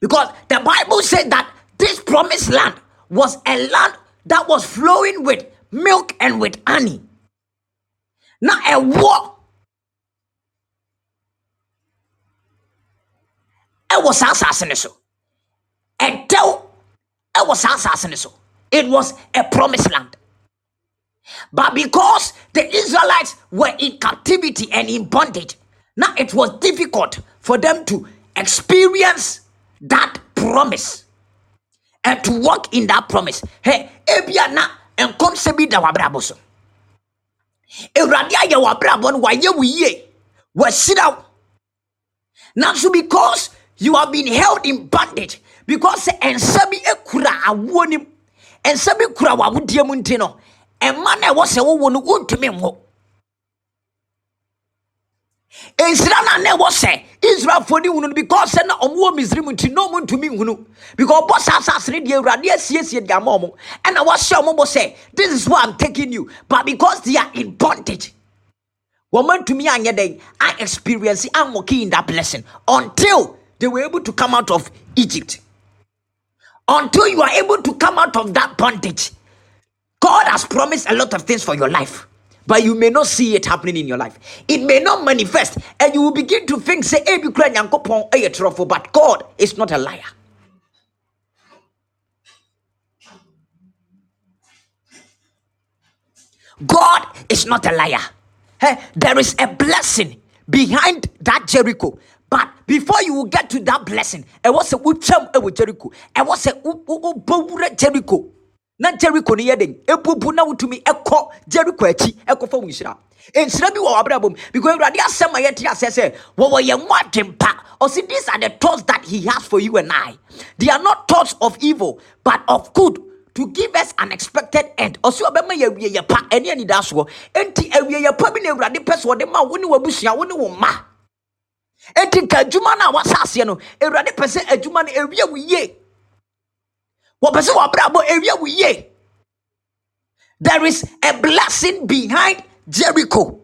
Because the Bible said that this promised land was a land that was flowing with milk and with honey. Now, a war. It was no so ɛwɔ saa asase so it was a promised land but because the israelites were in captivity and in bondage now it was difficult for them to experience that promise and to walk in that promise. Hey ebia na nkɔmsɛ bi da w'abrabɔ so. Awurade ayɛ w'abrabɔ no wayɛ wo yie. Wahyira wo. Nanso because you have been held in bondage because sɛ nsa bi kura awoɔ nim nsa bi kura w'awodeɛ mu nti no ɛma sɛ nsira na na ɛwɔ sɛ israelfoɔ ne hunu no because sɛ na ɔmo wɔ misrim nti na ɔmo ntumi nhunu. Because ɔbɔ saa asase no deɛ awurade asiesie de ama ɔmo. Ɛna wɔahyɛ ɔmo bɔ sɛ this is why i'm taking you. But because they are in bondage wɔn ntumi anyɛ dɛ i experience anwoke in that blessing. Until they were able to come out of egypt. Until you are able to come out of that bondage god has promised a lot of things for your life but you may not see it happening in your life. It may not manifest, and you will begin to think, say, "Ebi kura nyankopɔn ɛyɛ torɔfo," but God is not a liar. God is not a liar. Hey, there is a blessing behind that Jericho. But before you will get to that blessing, it was a with Jericho. It was a Jericho. Na Jericho ni yɛden ebubu na wotumi ɛkɔ Jericho akyi ɛkɔfa wo nhyira nhyira bi wɔ w'abrabɔ mu because awurade asɛm a yɛte asɛ sɛ wɔwɔ yɛn adwempa ɔsi these are the thoughts that he has for you and I. They are not thoughts of evil but of good to give us an expected end. Ɔsi ɔbɛma yɛ awie yɛ pa ɛne anidasoɔ enti awie yɛ pa bi na awurade pɛ so ɔde ma wo ne w'abusua wo ne wo enti ka adwuma no a wasa aseɛ no awurade pɛ sɛ adwuma no awie wo yie there is a blessing behind jericho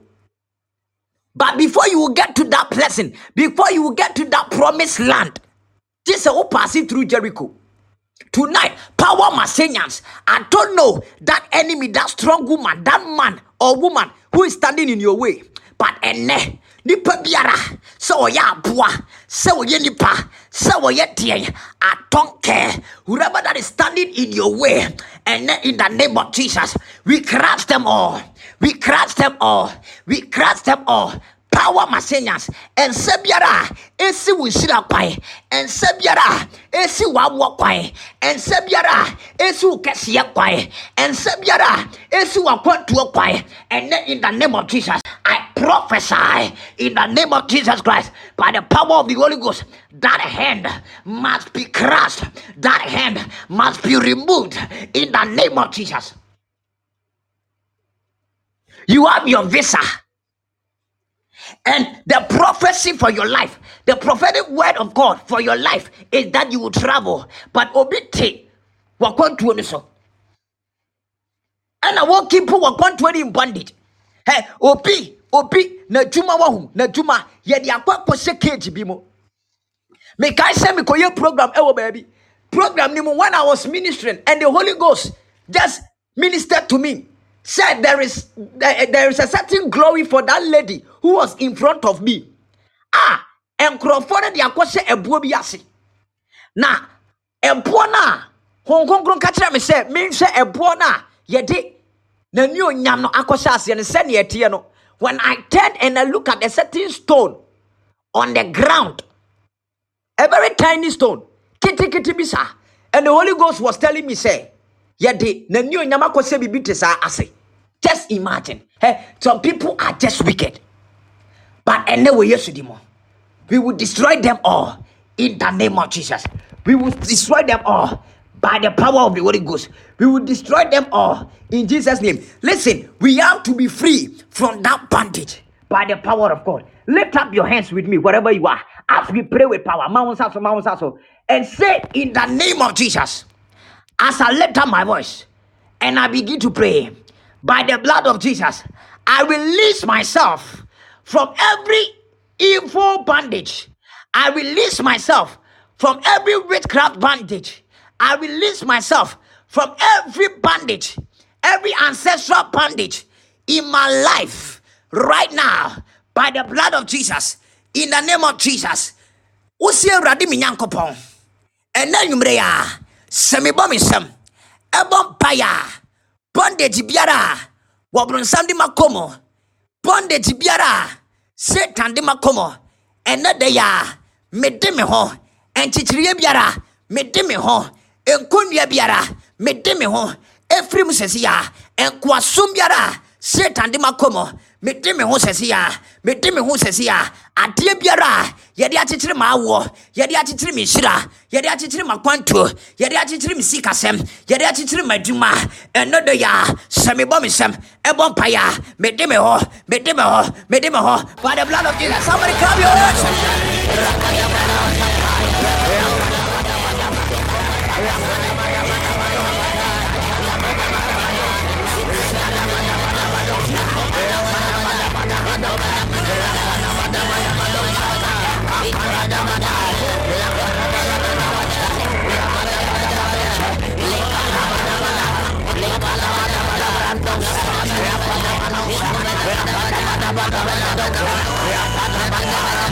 but before you will get to that blessing before you will get to that promised land this is passing through jericho Tonight, power Masenians. I don't know that enemy, that strong woman, that man or woman who is standing in your way. But ene nipa biara sɛ ɔyɛ aboa sɛ ɔyɛ nipa sɛ ɔyɛ deɛ I don't care. Whoever that is standing in your way and in the name of Jesus we crush them all. We crush them all. We crush them all power masenians ɛnsɛ biara a ɛsi wo nhyira kwan ɛnsɛ biara a ɛsi w'awoɔ kwan ɛnsɛ biara a ɛsi wo kɛseɛ kwan ɛnsɛ biara a ɛsi w'akwantuo kwan ɛnɛ in the name of jesus i prophesy in the name of jesus christ by the power of the holy ghost that hand must be crushed. That hand must be removed in the name of jesus. You have your visa and the prophecy for your life, the prophetic word of God for your life is that you will travel. But obite wakwantuo ni so. And I want people wakwantuo in bondage. Hey, obi, obi, na juma wahu, na juma, yedi akwa kose cage bi mo. Me kai se me koye program ewo baby. Program ni mo when I was ministering and the Holy Ghost just ministered to me said there is there, there is a certain glory for that lady who was in front of me. Ah nkurɔfoɔ no de akɔhyɛ ɛboɔ bi ase. Na ɛboɔ no a honhom kronkron ka kyerɛ me sɛ menhwɛ ɛboɔ no a yɛde n'ani onyam no akɔhyɛ no when i turned and i look at a certain stone on the ground a very tiny stone kitikiti bi saa and the holy ghost was telling me say yɛde n'ani onyam akɔhyɛ biribi te saa ase just imagine hey, some people are just wicked but ɛnɛ wɔ yesu di mu we will destroy them all in the name of jesus we will destroy them all by the power of the Holy Ghost. We will destroy them all in Jesus' name. Listen, we have to be free from that bondage by the power of God. Lift up your hands with me wherever you are as we pray with power. And say in the name of Jesus, as I lift up my voice and I begin to pray, by the blood of Jesus, I release myself from every evil bondage. I release myself from every witchcraft bondage. I release myself from every bondage, every ancestral bondage in my life right now by the blood of Jesus. In the name of Jesus. Wosie Awurade me Nyankopɔn. Ɛnɛ sɛ mebɔ me nsɛm, ɛbɔ mpaeɛ a, bondage biara a wɔbronsam de makɔ mu, biara a satan de makɔ mu, ɛnɛ da yi a mede me ho. Nkyekyereyɛ biara mede me ho. Nkonnua biara mede me ho. Ɛfiri sɛsi a nkoasom biara a satan de makɔ mu. Mede me ho sɛsi a mede me ho sɛsi a adeɛ biara a yɛde akyekyere ma awoɔ yɛde akyekyere me nhyira yɛde akyekyere ma kwantuo yɛde akyekyere me sikasɛm yɛde akyekyere ma adwuma ɛno de yɛ a sɛ mebɔ me nsɛm ɛbɔ mpaeɛ a mede me hɔ mede me hɔ mede me hɔ. By the blood of jesus somebody clap your bagabana bagabana bagabana bagabana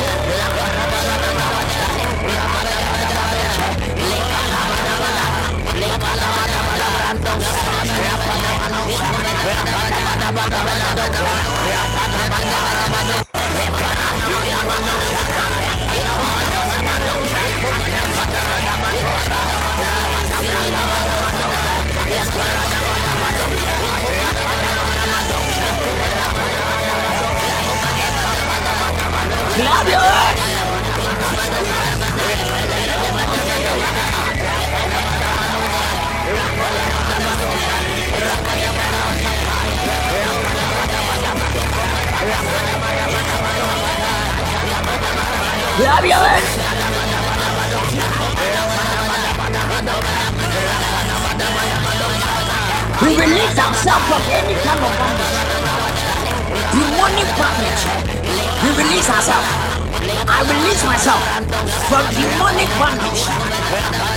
Love you! We release ourselves from any kind of bondage. Demonic bondage. We release ourselves. I release myself from demonic bondage.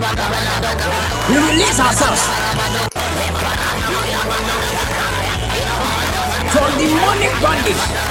We release ourselves from the money bondage.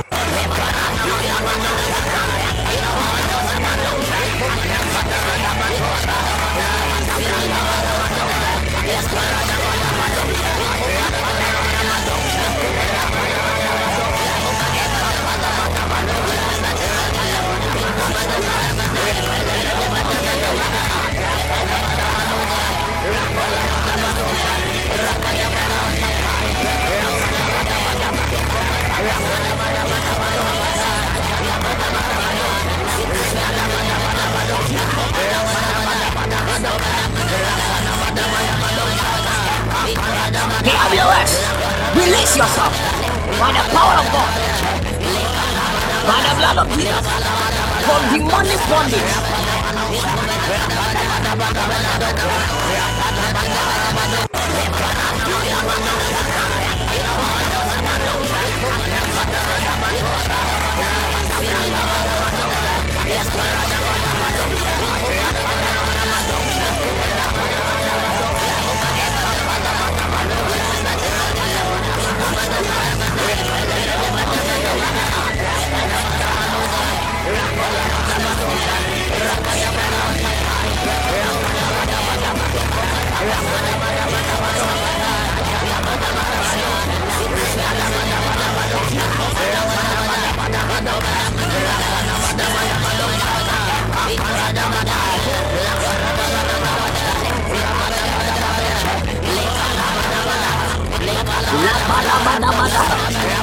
Yes, PWS, release yourself by the power of God, by the blood of Jesus, from demonic bondage. Yeah.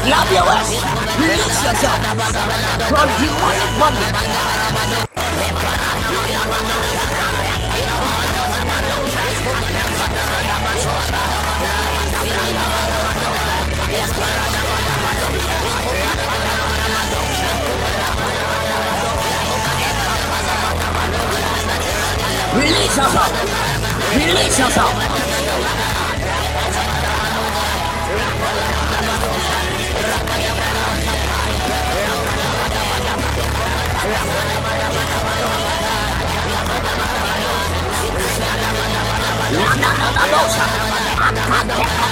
Love your ass. Release yourself from demonic bondage. Thank you. 勉励向上，勉励向上。拿拿拿拿多少？Lananadosa.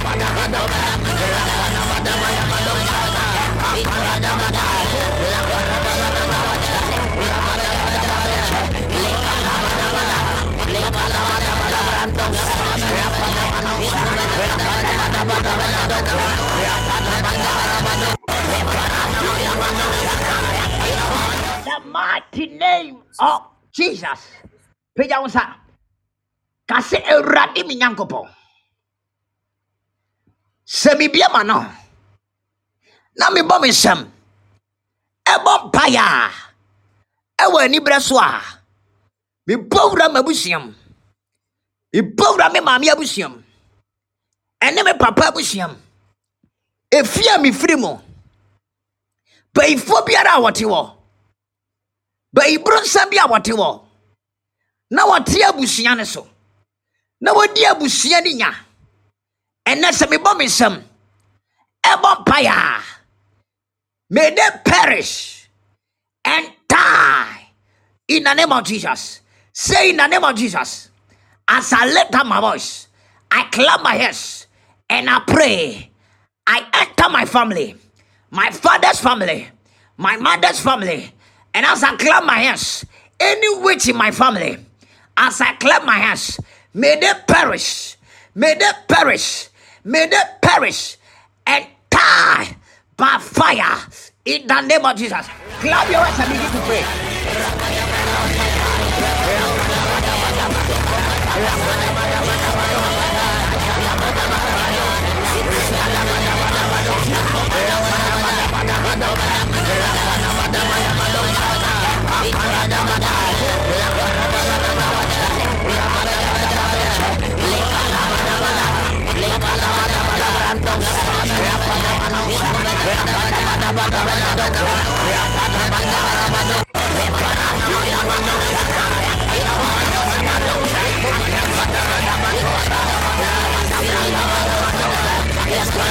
Lapan ada mata, lapan ada mata, the mighty name of Jesus. Pagya wo nsa. Ka sɛ Awurade me Nyankopɔn. Sɛ mebia ma no, na mebɔ me nsɛm, ɛbɔ mpaeɛ a, ɛwɔ aniberɛ so a, mebɔ wura me maame abusuam, ɛne me papa abusuam, ɛfie a mefiri mu, bayifoɔ biara a wɔte hɔ, bayiboro nsa bi a wɔte hɔ. Na wɔte abusua no so. Na wɔdi abusua no nya. Ɛnɛ sɛ mebɔ me nsɛm ɛbɔ mpaeɛ a may they perish and die in the name of jesus. Say in the name of jesus as i lift up my voice i clap my hands and i pray. I enter my family my father's family my mother's family. And as i clap my hands any witch in my family as i clap my hands may they perish may they perish may they perish and die by fire in the name of jesus. Clap your hands and begin to pray Let's go.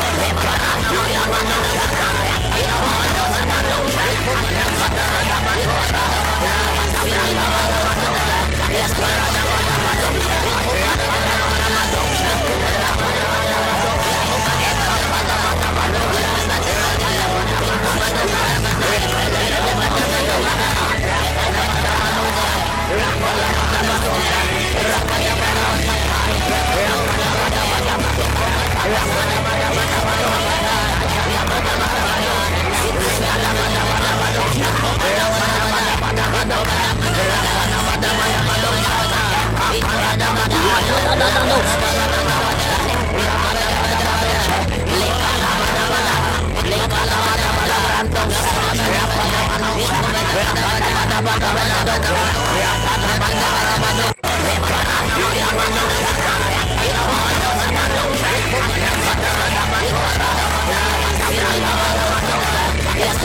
Yeah. Yes,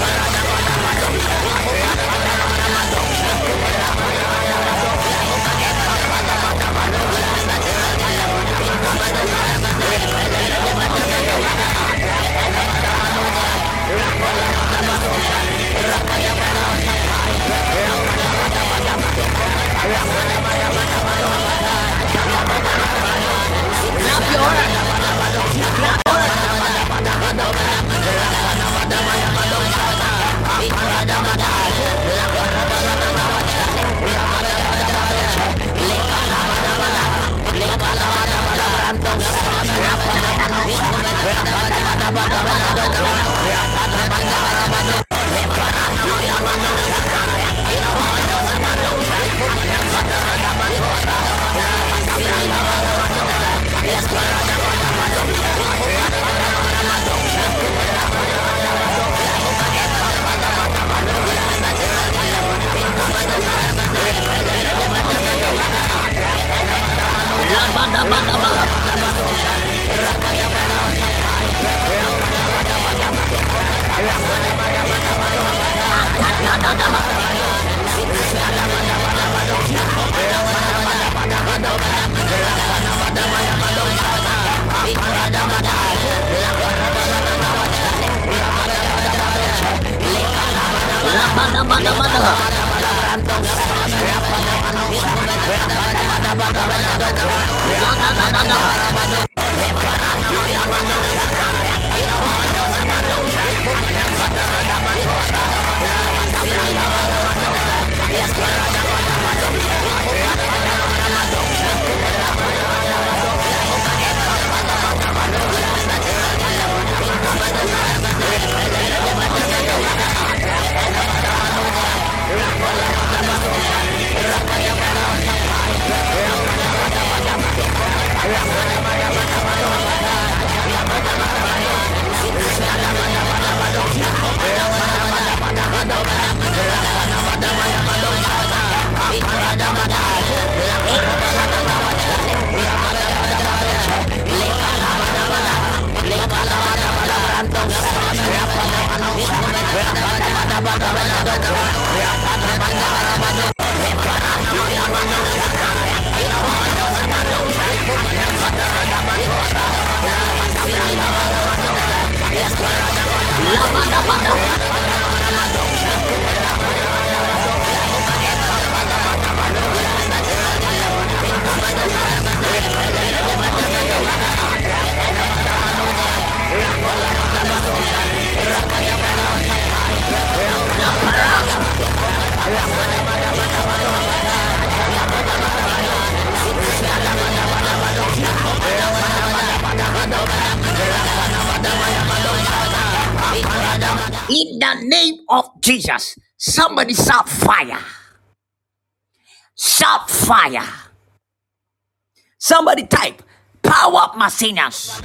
power.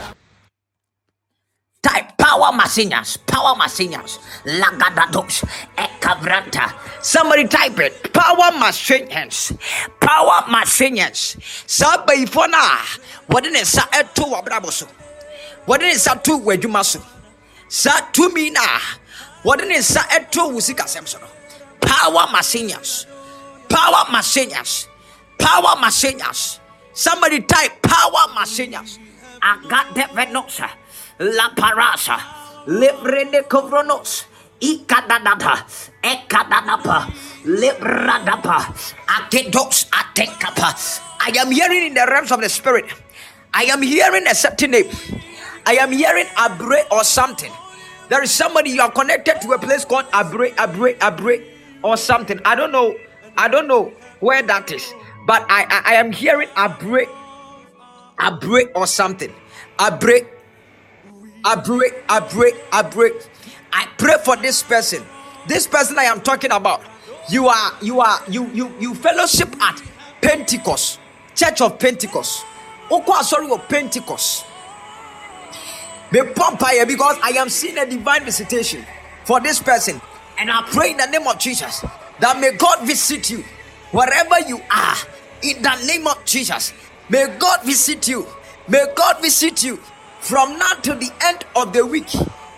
Type power machines. Power machines. Lagadados. Ekavranta. Somebody type it. Power machines. Power machines. Somebody for now. What in it? Sa eto wabraboso. What in it? Tu wejumaso. Sa tumi na. What in it? Sa eto wusika semsono. Power machines. Power machines. Power machines. Somebody type power machines. That venosa. La parasa. Librene kovronos. Ikadadada. Ekadadapa. Libradapa. Akedos. Atekapa. I am hearing in the realms of the spirit. I am hearing a certain name. I am hearing Abre or something. There is somebody you are connected to a place called Abre, Abre, Abre or something. I don't know. I don't know where that is. But I, I, I am hearing Abre, Abre or something. I break. I break. I break. I break. I pray for this person. This person I am talking about. You are, you are, you, you, you fellowship at Pentecost, Church of Pentecost. Okwa sorry of Pentecost. Be pumpire because I am seeing a divine visitation for this person. And I pray in the name of Jesus. that may God visit you wherever you are in the name of Jesus. May God visit you. May God visit you from now to the end of the week.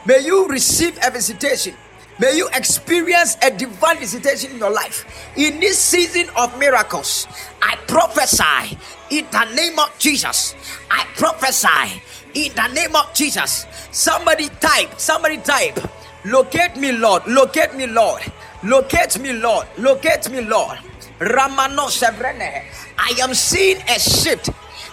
May you receive a visitation. May you experience a divine visitation in your life. In this season of miracles, I prophesy in the name of Jesus. I prophesy in the name of Jesus. Somebody type, somebody type. Locate me, Lord. Locate me, Lord. Locate me, Lord. Locate me, Lord. Ramano Sevrene. I am seeing a shift.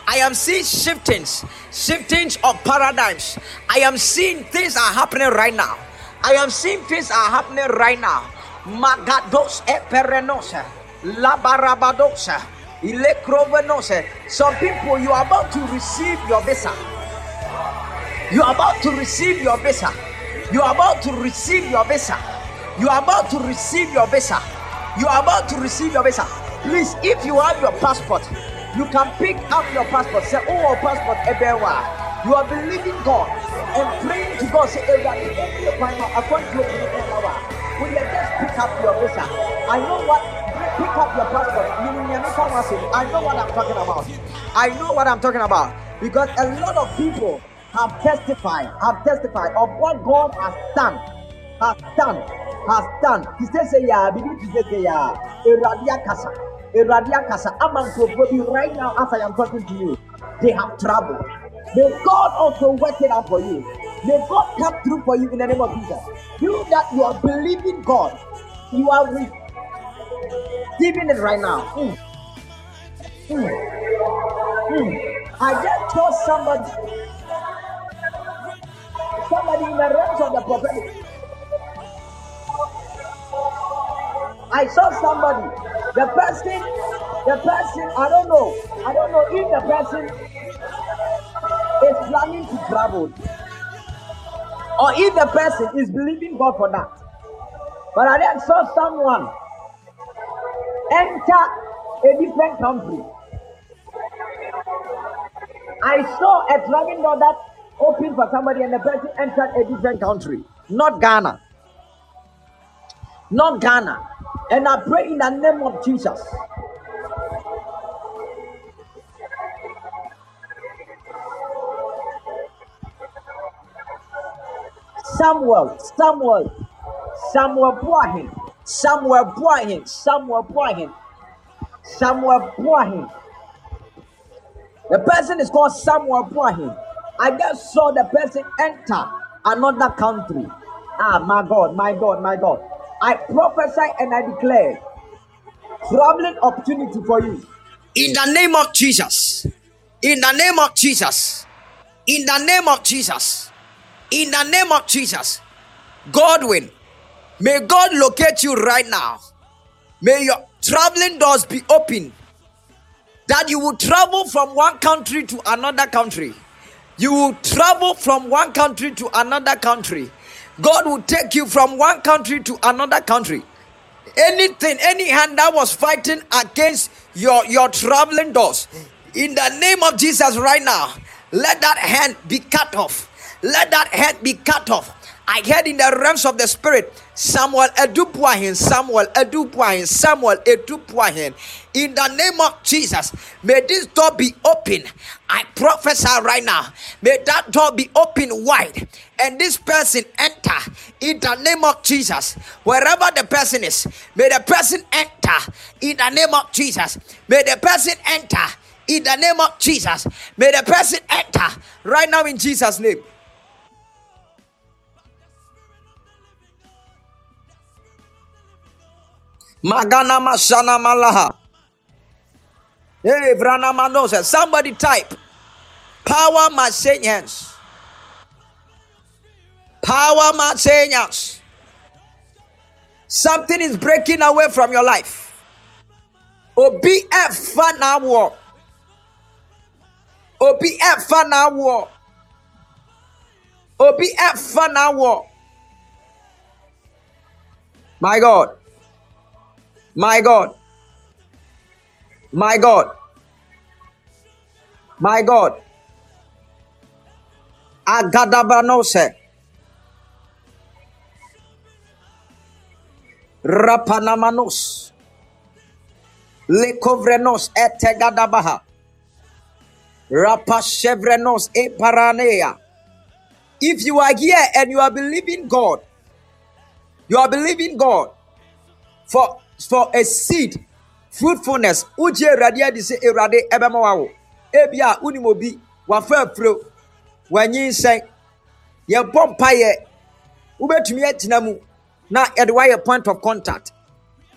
I am seeing shiftings, shiftings of paradigms. I am seeing things are happening right now. I am seeing things are happening right now. Magados eperenosa, labarabadosa, ilekrovenosa. Some people, you are about to receive your visa. You are about to receive your visa. You are about to receive your visa. You are about to receive your visa. You are about to receive your visa. Please, if you have your passport, you can pick up your passport. Say, Oh, passport, Ebewa. You are believing God and praying to God. Say, Will you just pick up your visa? I know what. Pick up your passport. I know what I'm talking about. I know what I'm talking about because a lot of people have testified, have testified of what God has done, has done, has done. He says, "Yeah, begin to say, yeah, Eradia Kasa, Eradia Kasa." Amanko, right now, as I am talking to you, they have trouble. May God also work it out for you. May God come through for you in the name of Jesus. You that you are believing God, you are receiving it right now. Mm. Mm. Mm. I just told somebody, somebody in the realms of the prophetic. I saw somebody, the person, the person, I don't know, I don't know if the person is planning to travel or if the person is believing God for that. But I then saw someone enter a different country. I saw a traveling door that opened for somebody and the person entered a different country, not Ghana. Not Ghana. And I pray in the name of Jesus. Samuel, Samuel, Samuel Boahin, Samuel Boahin, Samuel Boahin, Samuel Boahin. The person is called Samuel Boahin. I just saw the person enter another country. Ah, my God, my God, my God. I prophesy and I declare traveling opportunity for you. In the name of Jesus. In the name of Jesus. In the name of Jesus. In the name of Jesus. Godwin, may God locate you right now. May your traveling doors be open. That you will travel from one country to another country. You will travel from one country to another country. God will take you from one country to another country. Anything, any hand that was fighting against your, your traveling doors, in the name of Jesus, right now, let that hand be cut off. Let that hand be cut off. I heard in the realms of the spirit, Samuel Edupuahin, Samuel Edupuahin, Samuel Edupuahin. In the name of Jesus, may this door be open. I prophesy right now. May that door be open wide and this person enter in the name of Jesus. Wherever the person is, may the person enter in the name of Jesus. May the person enter in the name of Jesus. May the person enter right now in Jesus' name. Magana Mashana Malaha. Hey, Vrana Manosa. Somebody type. Power Machinians. Power Machinians. Something is breaking away from your life. OBF Fana War. OBF Fana War. OBF Fana War. My God. My God. My God. My God. Agadabanose. Rapanamanos. Lekovrenos etegadabaha. Rapashevrenos eparanea. If you are here and you are believing God, you are believing God for for a seed, fruitfulness. Uche radia di se erade ebema wawo. Ebia unim obi wafa afro wanyi nsɛn yɛbɔ mpaeɛ wobɛtumi agyina mu na yɛde wayɛ point of contact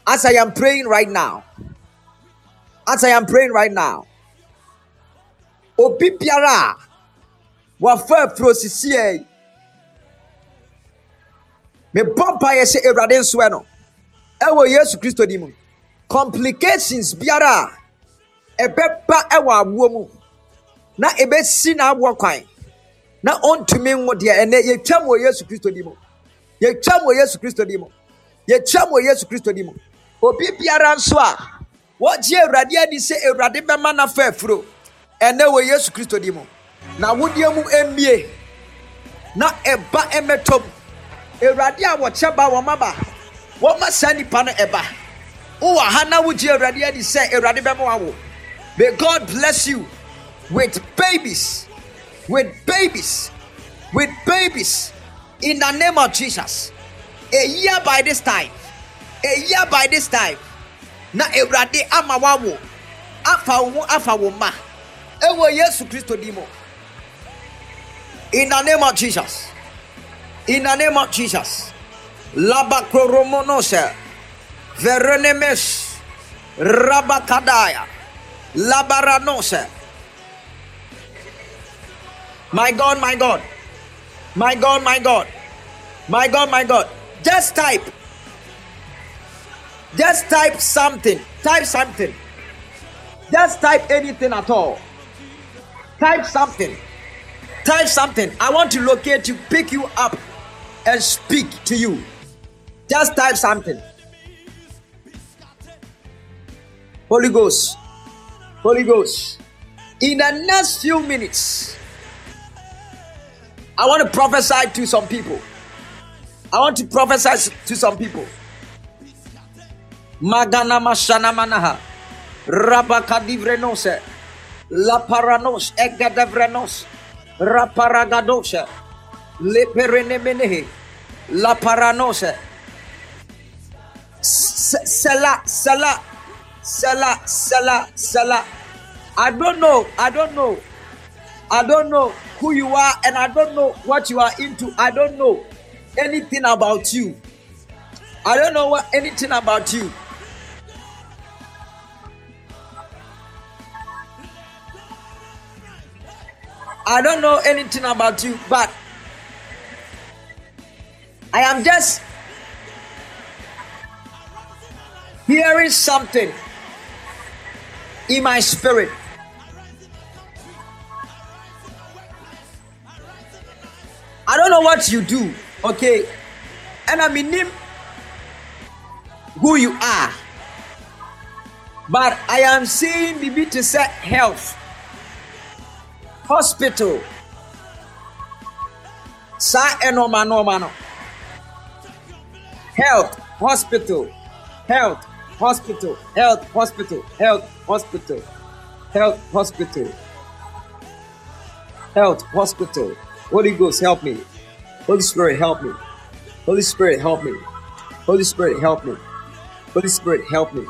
as i am praying right now as i am praying right now obi biara a wafa afuro sisia yi mebɔ mpaeɛ sɛ awurade nsoɛ no ɛwɔ yesu kristo di mu. Complications biara a ɛbɛba ɛwɔ aboɔ mu. Na ebesi n'aboɔ kwan. Na ɔntumi nwo deɛ ɛnɛ yɛtwam wɔ yesu kristo di mu. Yɛtwam wɔ yesu kristo di mu. Yɛtwam wɔ yesu kristo di mu. Obi biara nso a wɔgye awurade adi sɛ awurade bɛma n'afa afuro. Ɛnɛ wɔ yesu kristo di mu. Na wodeɛ mu emie na ɛba ɛmɛtɔm awurade a wɔkyɛ ba wɔn aba wɔma saa nipa no ɛba. Wowɔ ha na wogye awurade adi sɛ awurade bɛma wawo may god bless you with babies with babies with babies. In the name of jesus. A year by this time a year by this time na awurade ama wawo afa wo ho afa wo ma ɛwɔ yesu kristo di mu. In the name of jesus. In the name of jesus labakoromonose verenemes rabakadaya. Labaranose. My god my god. My god my god. My god my god. Just type. Just type something. Type something. Just type anything at all. Type something. Type something. I want to locate you pick you up and speak to you just type something. Holy ghost. Holy ghost. In the next few minutes i want to prophesy to some people. I want to prophesy to some people. Magana mashana manaha. Rabakadivrenose laparanos egadavrenos raparagadosha leperenemenehe laparanose Sela, Sela, Sela, Sela, Sela. I don't know. I don't know. I don't know who you are and I don't know what you are into. I don't know anything about you. I don't know what anything about you. I don't know anything about you, but I am just hearing something in my spirit. I don't know what you do, okay? And I mean who you are. But I am seeing Bibi to set health, hospital, sa enoma noma no. Health, hospital, health, hospital, health, hospital, health, hospital, health, hospital, health, hospital. Holy Ghost, help me. Holy Spirit, help me. Holy Spirit, help me. Holy Spirit, help me. Holy Spirit, help me.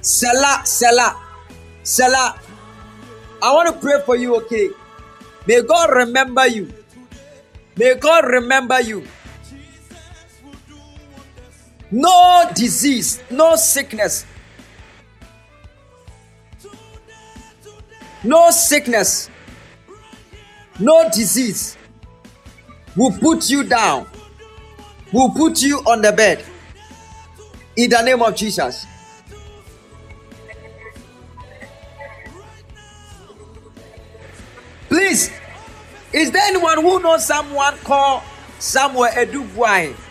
Selah, Selah, Selah. I want to pray for you, okay? May God remember you. May God remember you. No disease, no sickness, no sickness, no disease will put you down, will put you on the bed. In the name of Jesus. Please, is there anyone who knows someone called Samuel Edubuai?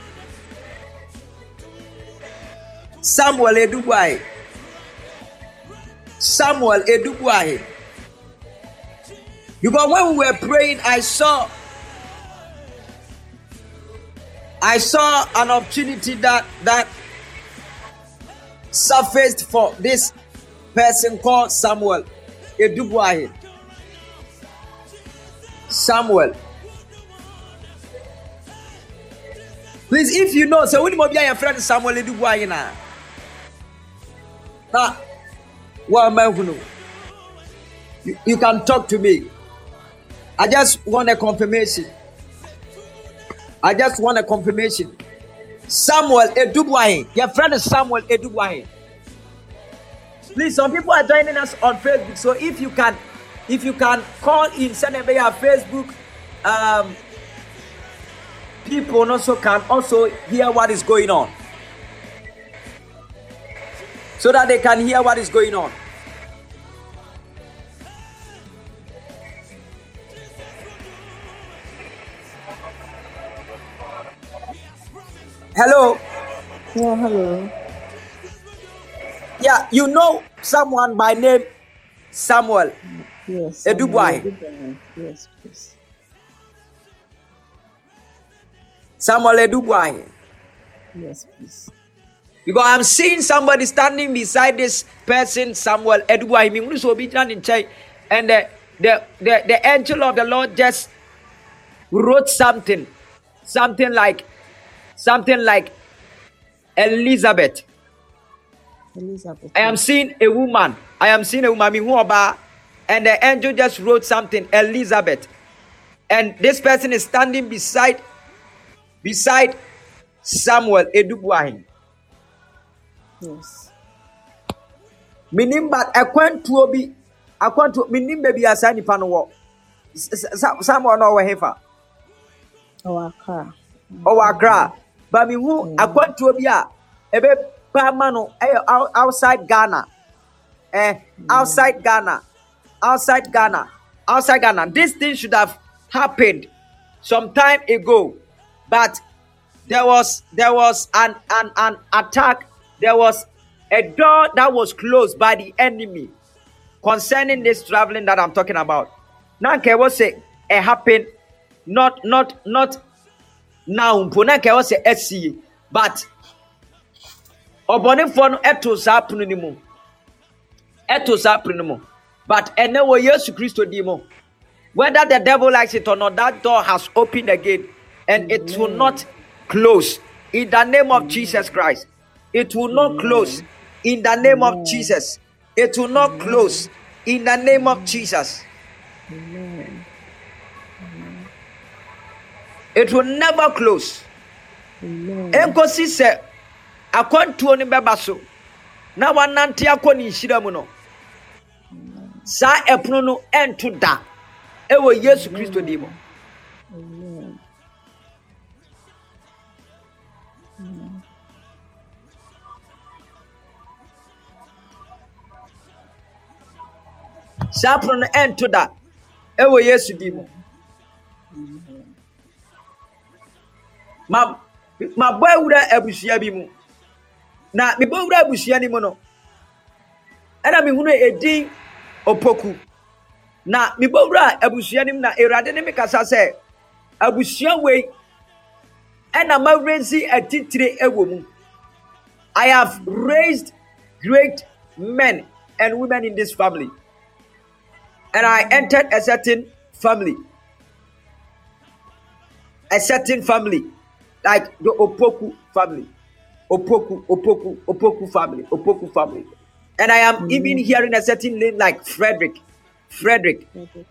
Samuel Edubuai. Samuel Edubuai. Because when we were praying, I saw I saw an opportunity that that surfaced for this person called Samuel Edubuahi. Samuel. Please, if you know, so when you your friend Samuel Edubuahi na. Na, what am I you, you can talk to me. I just want a confirmation. I just want a confirmation. Samuel Edubuahi. Your friend is Samuel Edubuahi. Please, some people are joining us on Facebook. So if you can, if you can call in, send them your Facebook. Um, people also can also hear what is going on, so that they can hear what is going on. Hello. Yeah, hello. Yeah, you know someone by name Samuel. Yes. Edubuahi. Edubuahi. Yes, please. Samuel Edubuahi. Yes, please. Because I'm seeing somebody standing beside this person, Samuel Edubuahi. Me who so be in church, and the, the the the angel of the Lord just wrote something, something like something like Elizabeth. Elizabeth. I am seeing a woman. I am seeing a woman. Me who about, and the angel just wrote something Elizabeth, and this person is standing beside beside Samuel Edubuahi. Menim ba akwantuo bi akwantuo menim baabi a saa nipa no wɔ. Samuel no ɔwɔ hefa. Our car. ɔwɔ akra. Ba mehu akwantuo bi a ɛbɛpa ma no ɛyɛ ou- outside ghana. Eh, outside ghana. Outside ghana. Outside ghana. This thing should have happened some time ago. But there was there was an an an attack there was a door that was closed by the enemy concerning this traveling that i'm talking about. Now can we say it happened? Not not not now. Mpo na nka ɛwɔ sɛ ɛsi but ɔbɔnefoɔ no ɛto saa pono no mu ɛto saa pono no mu but ɛnɛ wɔ yesu kristo di mu whether the devil likes it or not that door has opened again and it will not close. In the name of jesus christ it will not close in the name of jesus. It will not close in the name of jesus. It will never close. Amen. nkosi sɛ akwantuo no bɛba so. Na wanante akɔ ne nhyira mu no. Saa ɛpono no ɛnto da. Ɛwɔ yesu kristo din mu saa pono no ɛnto da. Ɛwɔ yesu mu. Ma mabɔ awura abusua bi mu. Na mebɔ awura abusua no mu no ɛna mehunu ɛdin opoku. Na mebɔ wura abusua no mu na awurade ne me kasa sɛ abusua wei ɛna mawurɛnsi atitire ɛwɔ mu. I have raised great men and women in this family and i entered a certain family a certain family like the opoku family opoku opoku opoku family opoku family and i am mm. even hearing a certain name like frederick frederick Frederick.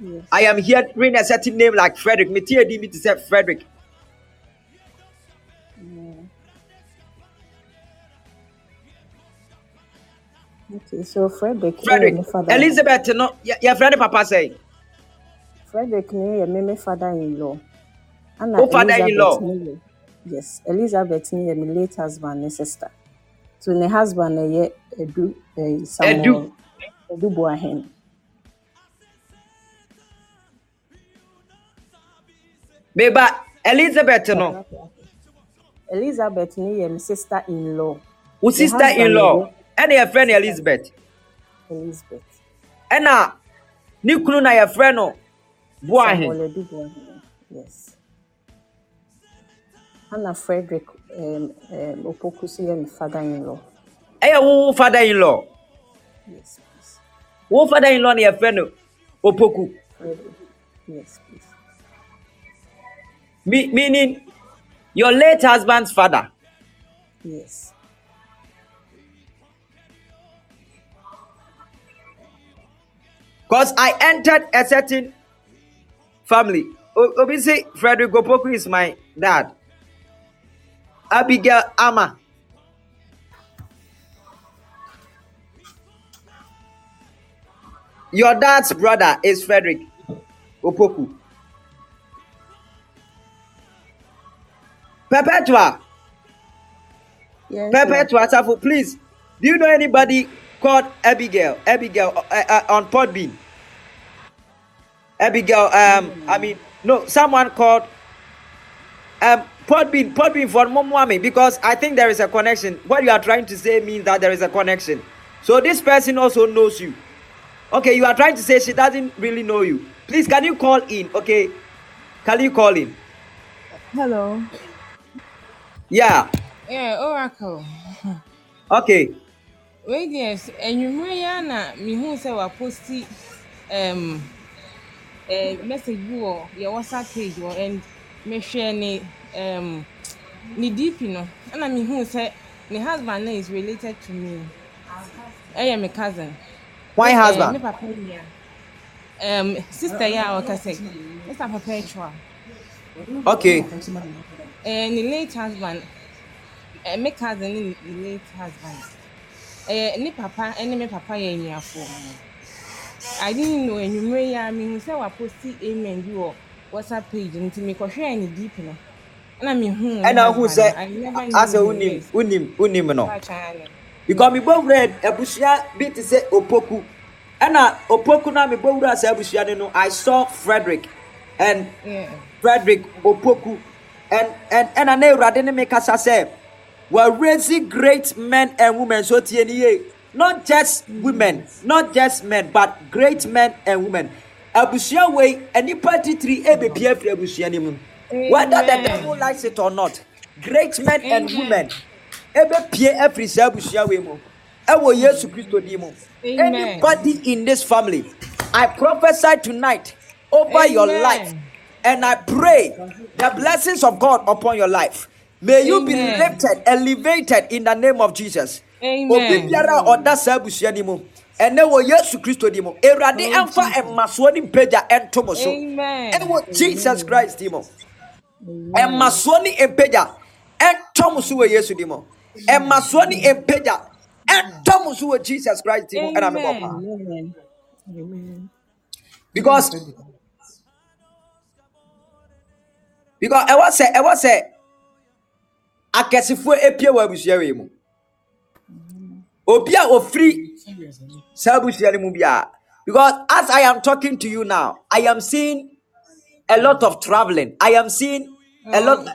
Yes. I am hearing a certain name like Frederick. Me tia di me to say Frederick. Okay, so Frederick. Frederick. Elizabeth, no, your, your friend Papa say. Frederick ne yɛ me me father-in-law. Ana Oh, father-in-law. Elizabeth Yes, Elizabeth yɛ me late husband ne sister. So ne husband ne yɛ Edu eh, Samuel Edu Boahen. Beba, Elizabeth, no, Elizabeth me sister-in-law. who Ne in law, ne and your friend Elizabeth. Elizabeth. Now, ni kunu na friend no, Boahen. Samuel Edu Boahen. Yes. Anna Frederick um, um, Opoku so yɛ me father-in-law. ɛyɛ wo father in law Yes, please. wo father in law no yɛfrɛ no opoku Frederick. Yes, please. Me, meaning your late husband's father Yes. Because i entered a certain family. O- obi say frederick opoku is my dad. Abigail ama. Your dad's brother is frederick opoku. Perpetua. Yes. perpetua Safo, please. Do you know anybody called abigail. Abigail uh, uh, on podbean. Abigail um i mean no someone called um podbean podbean for momwami because i think there is a connection. What you are trying to say means that there is a connection. So this person also knows you. Okay you are trying to say she doesn't really know you. Please can you call in? Okay can you call in? Hello. yeah. Yeah, Oracle. okay Wait, yes, enyimire ya na mihu sɛ waposti um, uh, message bi wɔ yɛ WhatsApp page wɔ and mehwɛ ne um, ne DP no ɛna mihu sɛ ne husband no is related to me. Ɛyɛ me cousin. why Eh, husband me papa nua. Um, sister yi a ɔka sɛ Mr. Perpetual. okay Eh, ne late husband eh, me cousin ne ne late husband eh, ne papa ne me papa yɛ anuafoɔ i didn't know enyimire yi a mehu sɛ waposti amen bi wɔ whatsapp page nti mekɔhwɛɛ ne deep no ɛna mehu ɛna hu husband sɛ no. Asɛ wonim wonim wonim no. Because mebɔwura abusua bi te sɛ opoku. Ɛna opoku na mebɔwura saa abusua no no i saw frederick and Yeah. frederick opoku. And and ɛna na awurade ne me kasa sɛ we're raising great men and women so tie ni ye not just women not just men but great men and women. Abusua wei anipa titiri ebepie eh, afiri abusua no mu. Whether the Amen. devil likes it or not great men and women eh, ebepie afiri saa abusua wei mu. Eh, Ɛwɔ yesu kristo din mu. Amen. anybody in this family i prophesy tonight over your life and i pray the blessings of god upon your life may you be Amen. lifted elevated in the name of jesus. Amen. obi biara a ɔda saa abusua no mu. Ɛnɛ wɔ yesu kristo din mu. Awurade Oh, ɛmfa mmasoɔ ne mpagya ɛnto mo so. Ɛwɔ jesus christ din mu. Ɛmmasoɔ ne mpagya ɛntɔ mo so wɔ yesu din mu. Ɛmmasoɔ ne mpagya ɛntɔ mo so wɔ jesus christ din mu. Ɛna Amen. Amen. Amen. because because ɛwɔ sɛ ɛwɔ sɛ akɛsefoɔ epie wɔ abusua wei mu obi a ofiri saa abusua no mu biara because as i am talking to you now i am seeing a lot of traveling i am seeing a lot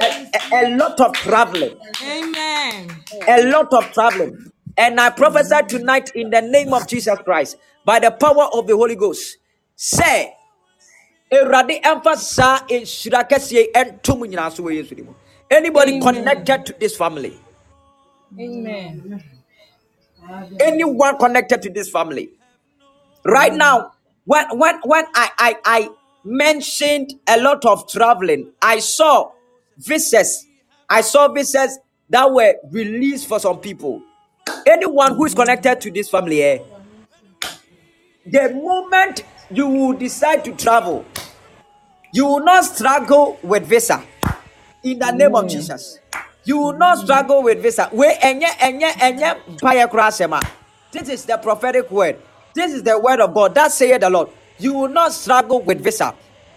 a, a, a lot of traveling Amen. a lot of traveling. And I prophesy tonight in the name of Jesus Christ by the power of the Holy Ghost. Say, Erade emphasize in Shirakesi and Tumunyana so wɔ Yesu din mu. Anybody Amen. connected to this family, Amen. anyone connected to this family, right now, when when when I I, I mentioned a lot of traveling, I saw visas. I saw visas that were released for some people. Anyone who is connected to this family, eh, the moment you will decide to travel, you will not struggle with visa. In the name of mm. Jesus, you will not struggle with visa. This is the prophetic word. This is the word of God. That saith the Lord. You will not struggle with visa.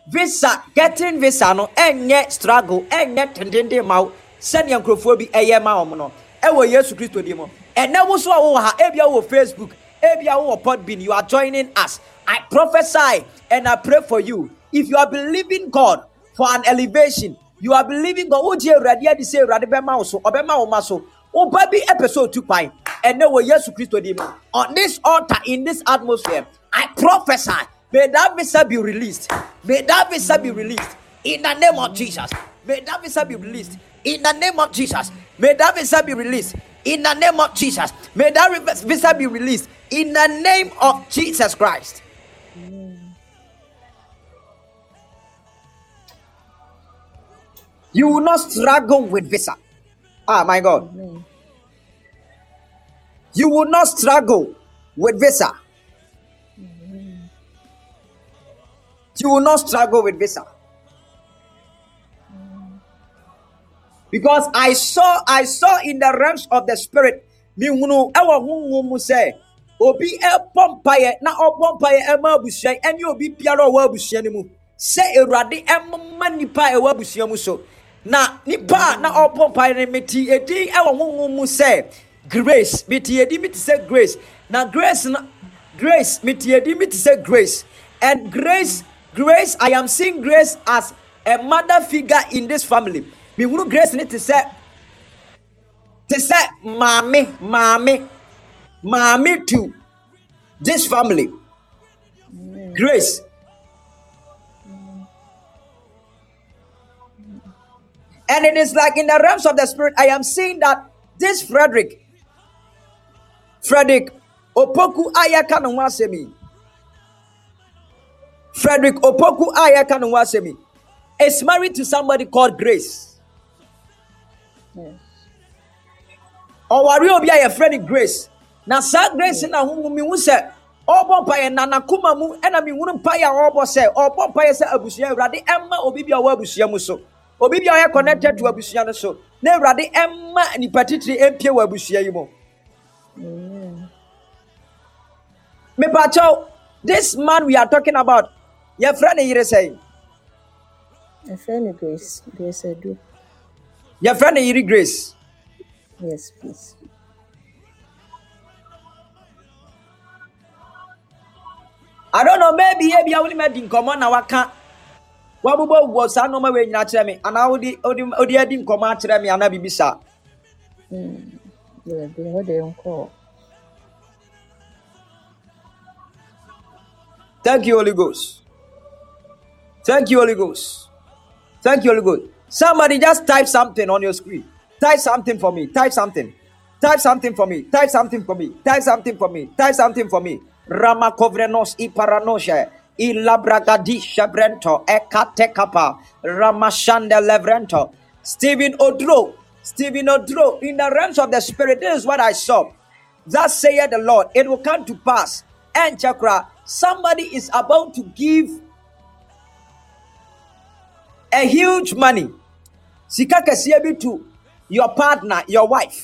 Visa, getting visa no enye struggle, enye tendende ma wo. Sɛnea nkurɔfoɔ bi ɛyɛ ma wɔn no. Ɛwɔ Yesu din mu. Ɛnɛ wo so a wowɔ ha, ebia wɔ Facebook, you are joining us. I prophesy and I pray for you. If you are believing God for an elevation, you are believing God. Awurade adi sɛ Awurade bɛma wo so, ɔbɛma wo ma so. Woba bi ɛpɛ sɛ otu kwan. Ɛnɛ wɔ Yesu Kristo din mu. On this altar, in this atmosphere, I prophesy. May that visa be released. May that visa be released. In the name of Jesus. May that visa be released. In the name of Jesus. May that visa be released. In the name of Jesus. May that visa be released. In the name of Jesus Christ. You will not struggle with visa. Ah, my God. You will not struggle with visa. You will not struggle with visa. Because I saw, I saw in the realms of the spirit, mihunu ɛwɔ honhom mu sɛ obi ɛbɔ mpaeɛ na ɔbɔ mpaeɛ ɛma abusua ɛne obi biara ɔwɔ abusua no mu. Sɛ awurade ɛmma nipa a ɛwɔ abusua mu so. Na nipa na ɔbɔ mpaeɛ no meti edin ɛwɔ honhom mu sɛ grace. Meti edin mi ti sɛ grace. Na grace na grace. Meti edin mi ti sɛ grace. And grace grace i am seeing grace as a mother figure in this family mihunu grace ne te sɛ te sɛ maame maame maame to this family. Grace. And it is like in the realms of the spirit i am seeing that this frederick frederick opoku a yɛka ne ho asɛm frederick opoku a yɛka ne ho asɛm is married to somebody called grace. Ɔware obi a yɛfrɛ no grace. Na saa grace na ho mehu sɛ ɔrebɔ mpaeɛ na nakoma mu ɛna mehunu mpaeɛ a ɔrebɔ sɛ ɔrebɔ mpaeɛ sɛ abusua awurade ɛmma obi bi a ɔwɔ abusua mu so. Obi bi a ɔyɛ connected to abusua no so. Na awurade ɛmma nipa titiri ɛmpie wɔ abusua yi mu. Mepakyɛw this man we are talking about yɛfrɛ ne yere sɛn Ɛfrɛ no Grace. Grace Edu. Yɛfrɛ ne yere grace Yes, please. I don't know, maybe ebi a wone madi nkɔmmɔ na waka wabobɔ wɔ saa nneɛma wei nyina kyerɛ me anaa wode wode wode adi nkɔmmɔ akyerɛ me anaa biribi saa. Thank you, Holy Ghost. Thank you, Holy Ghost. Thank you, Holy Ghost. Somebody just type something on your screen. Type something for me. Type something. Type something for me. Type something for me. Type something for me. Type something for me. Rama kovrenos i paranosha. I labragadi shabrento. Ekate kapa. Ramashande levrento. Stephen Odro. Stephen Odro. In the realms of the spirit, this is what I saw. Thus saith the Lord, it will come to pass. And chakra, somebody is about to give a huge money. Sika kɛseɛ bi to your partner, your wife.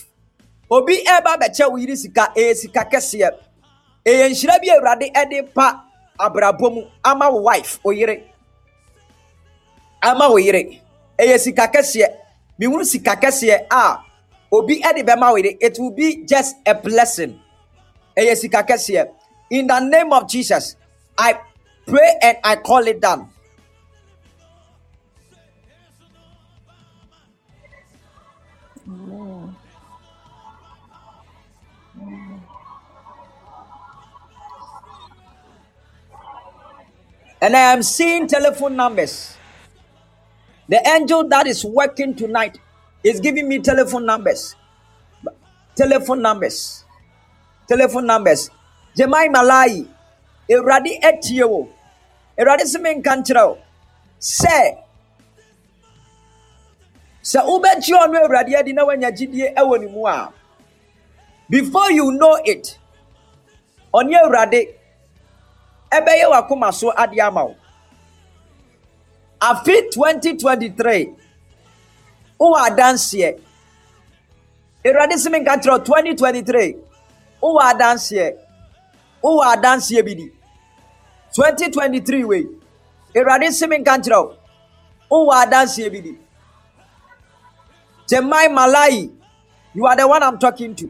Obi ɛba bɛkyɛ wo yiri sika, ɛyɛ sika kɛseɛ. Ɛyɛ nhyira bi Awurade ɛde pa abrabɔ mu ama wo wife, o yere. Ama wo yere. Ɛyɛ sika kɛseɛ. Mihunu sika kɛseɛ a obi ɛde bɛma wo yere. It will be just a blessing. ɛyɛ sika kɛseɛ in the name of jesus i pray and i call it down and i am seeing telephone numbers. The angel that is working tonight is giving me telephone numbers. Telephone numbers. Telephone numbers. Jemai malai awurade etio. menka nkyerɛ wo sɛ sɛ wobɛgye ɔno awurade adi na woanya gyidie ɛwɔ ne before you know it ɔne awurade ɛbɛyɛ w'akoma so ade ama wo afe 2023 wowɔ adanseɛ awurade sɛ menka nkyerɛ wo 2023 wowɔ adanseɛ wowɔ adanseɛ bi di 2023 wei awurade se me nka nkyerɛ wo wowɔ adanseɛ bi di Jemai Malai, you are the one I'm talking to.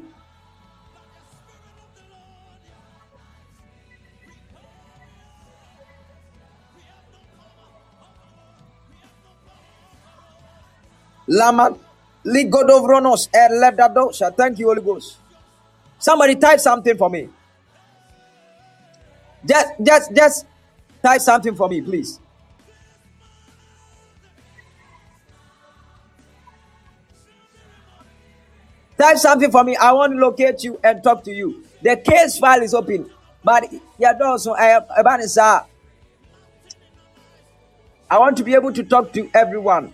Lama ligodovronos eledadosha. Thank you, Holy Ghost. Somebody type something for me. Just, just, just type something for me, please. Type something for me. I want to locate you and talk to you. The case file is open, but yeah, also I have a I want to be able to talk to everyone.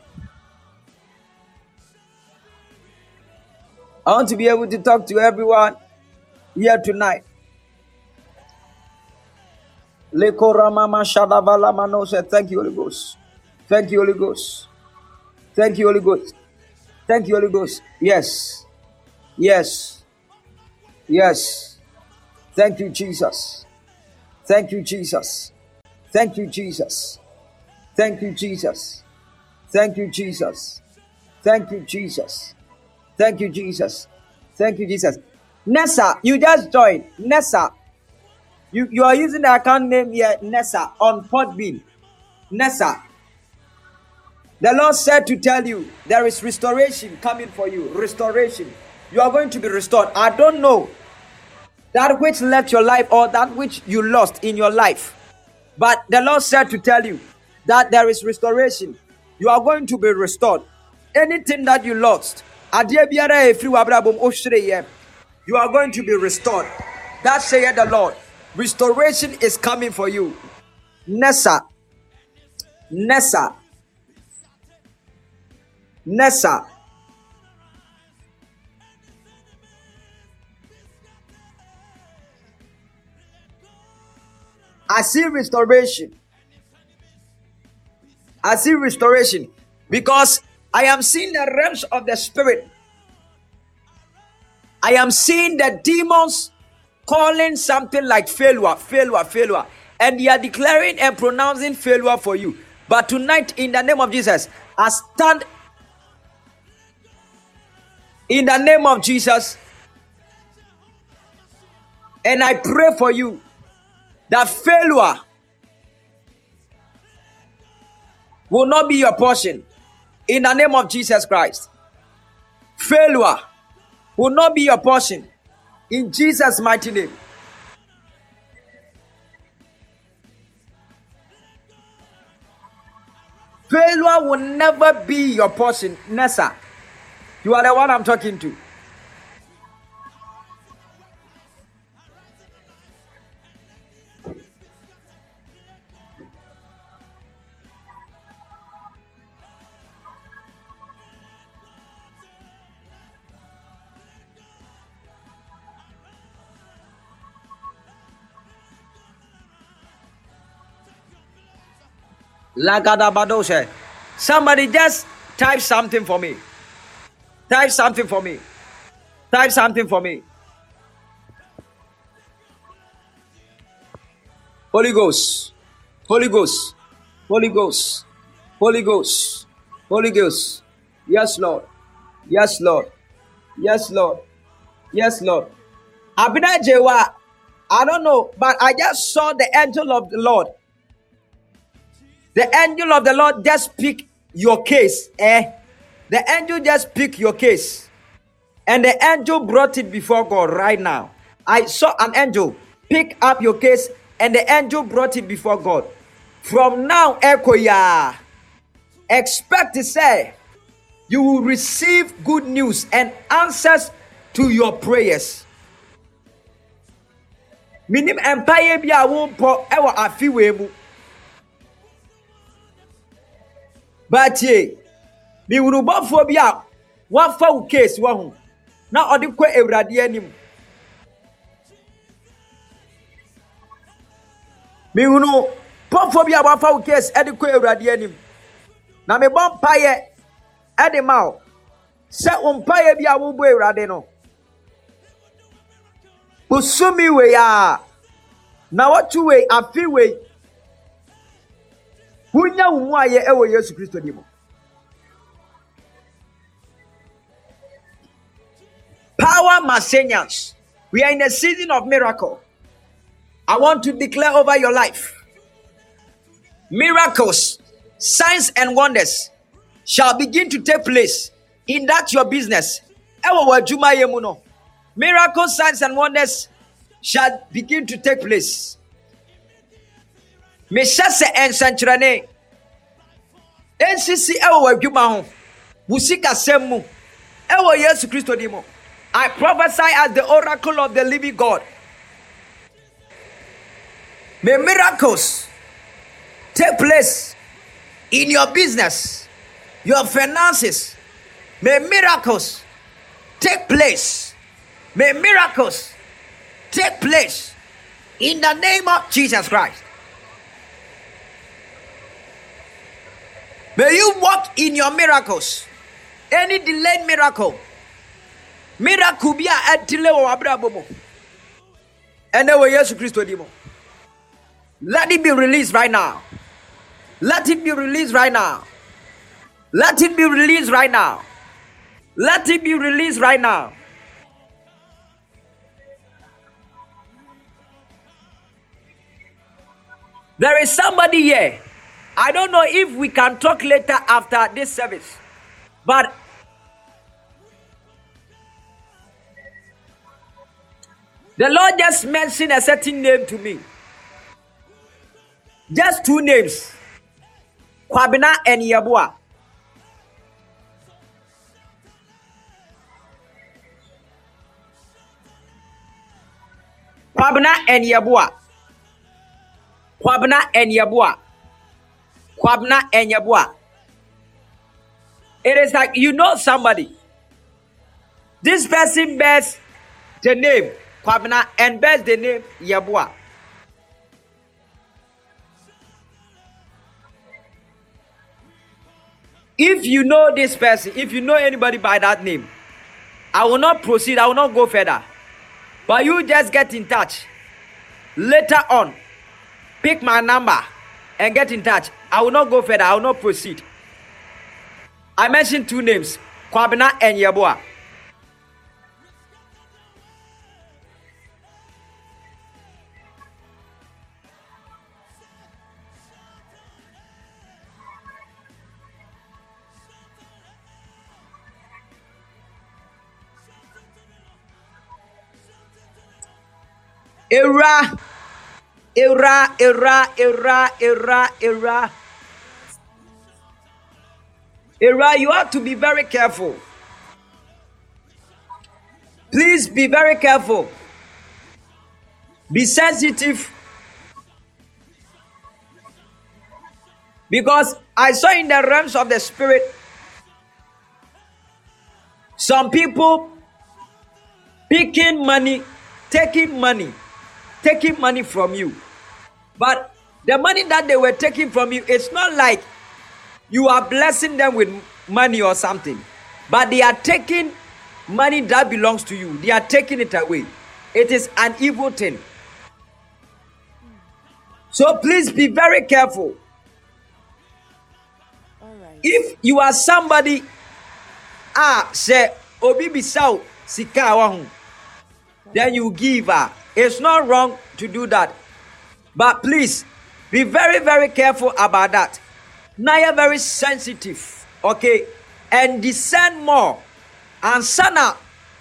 I want to be able to talk to everyone here tonight. Thank you, Holy Ghost. Thank you, Holy Ghost. Thank you, Holy Ghost. Thank you, Holy Ghost. Yes. Yes. Yes. Thank you, Jesus. Thank you, Jesus. Thank you, Jesus. Thank you, Jesus. Thank you, Jesus. Thank you, Jesus. Thank you, Jesus. Thank you, Jesus. Nessa, you just joined. Nessa, you, you are using the account name here, Nessa, on Podbean. Nessa. The Lord said to tell you there is restoration coming for you. Restoration. You are going to be restored. I don't know that which left your life or that which you lost in your life. But the Lord said to tell you that there is restoration. You are going to be restored. Anything that you lost, adeɛ biara a ɛfiri w'abrabɔ mu, wohwere you are going to be restored. That saith the Lord. Restoration is coming for you. Nessa. Nessa. Nessa. I see restoration. I see restoration because I am seeing the realms of the spirit. I am seeing the demons calling something like failure, failure, failure, and they are declaring and pronouncing failure for you. But tonight, in the name of Jesus, I stand in the name of Jesus and I pray for you that failure will not be your portion in the name of Jesus Christ. Failure will not be your portion in Jesus' mighty name. Failure will never be your portion, Nessa. You are the one I'm talking to. Lagadabadoshe. Somebody just type something for me. Type something for me. Type something for me. Holy Ghost. Holy Ghost. Holy Ghost. Holy Ghost. Holy Ghost. Yes, Lord. Yes, Lord. Yes, Lord. Yes, Lord. Abina Jewa. I don't know, but I just saw the angel of the Lord the angel of the Lord just pick your case. Eh? The angel just pick your case. And the angel brought it before God right now. I saw an angel pick up your case and the angel brought it before God. From now, Echo ya. Expect to say you will receive good news and answers to your prayers. Minim empire bi a wopɔ ɛwɔ afi baatie mewurubɔfoɔ bi a wafa wo case wɔ ho na ɔde kɔ awurade anim mehunu pɔfoɔ bi a wafa wo case ɛde kɔ awurade anim na mebɔ mpaeɛ ɛde ma wo sɛ wo mpaeɛ bi a wobɔ awurade no. Bosome wei a na wɔto wei afe wei wonya wo mu ayɛ ɛwɔ yesu kristo di mu power. We are in a season of miracle. I want to declare over your life miracles, signs, and wonders shall begin to take place in that your business. Miracles, signs, and wonders shall begin to take place. Mehyɛ sɛ nsɛnkyerɛnne nsisi ɛwɔ w'adwuma ho wo sikasɛm mu ɛwɔ yesu kristo di mu I prophesy as the oracle of the living God. May miracles take place in your business, your finances. May miracles take place. May miracles take place in the name of Jesus Christ. May you walk in your miracles. Any delayed miracle, miracle be a delay or abrabo. And then we Jesus Christ dimo. Let it be released right now. Let it be released right now. Let it be released right now. Let it be released right now. There is somebody here. I don't know if we can talk later after this service, but the Lord just mentioned a certain name to me. Just two names Kwabena and Yabua. Kwabena and Yabua. Kwabena and Yabua. Kwabena and Yabua. It is like you know somebody. This person bears the name Kwabena and bears the name Yabua. If you know this person, if you know anybody by that name, I will not proceed, I will not go further. But you just get in touch. Later on, pick my number and get in touch. I will not go further, I will not proceed. I mentioned two names Kwabena and Yabua. Era, era, era, era, era, era. Era, you have to be very careful. Please be very careful. Be sensitive. Because I saw in the realms of the spirit some people picking money, taking money, taking money from you. But the money that they were taking from you, it's not like you are blessing them with money or something, but they are taking money that belongs to you, they are taking it away. It is an evil thing. So please be very careful. If you are somebody, ah, say, Obi Bisau, Sika then you give her. It's not wrong to do that. But please be very, very careful about that. Now you're very sensitive, okay? And discern more. And sana,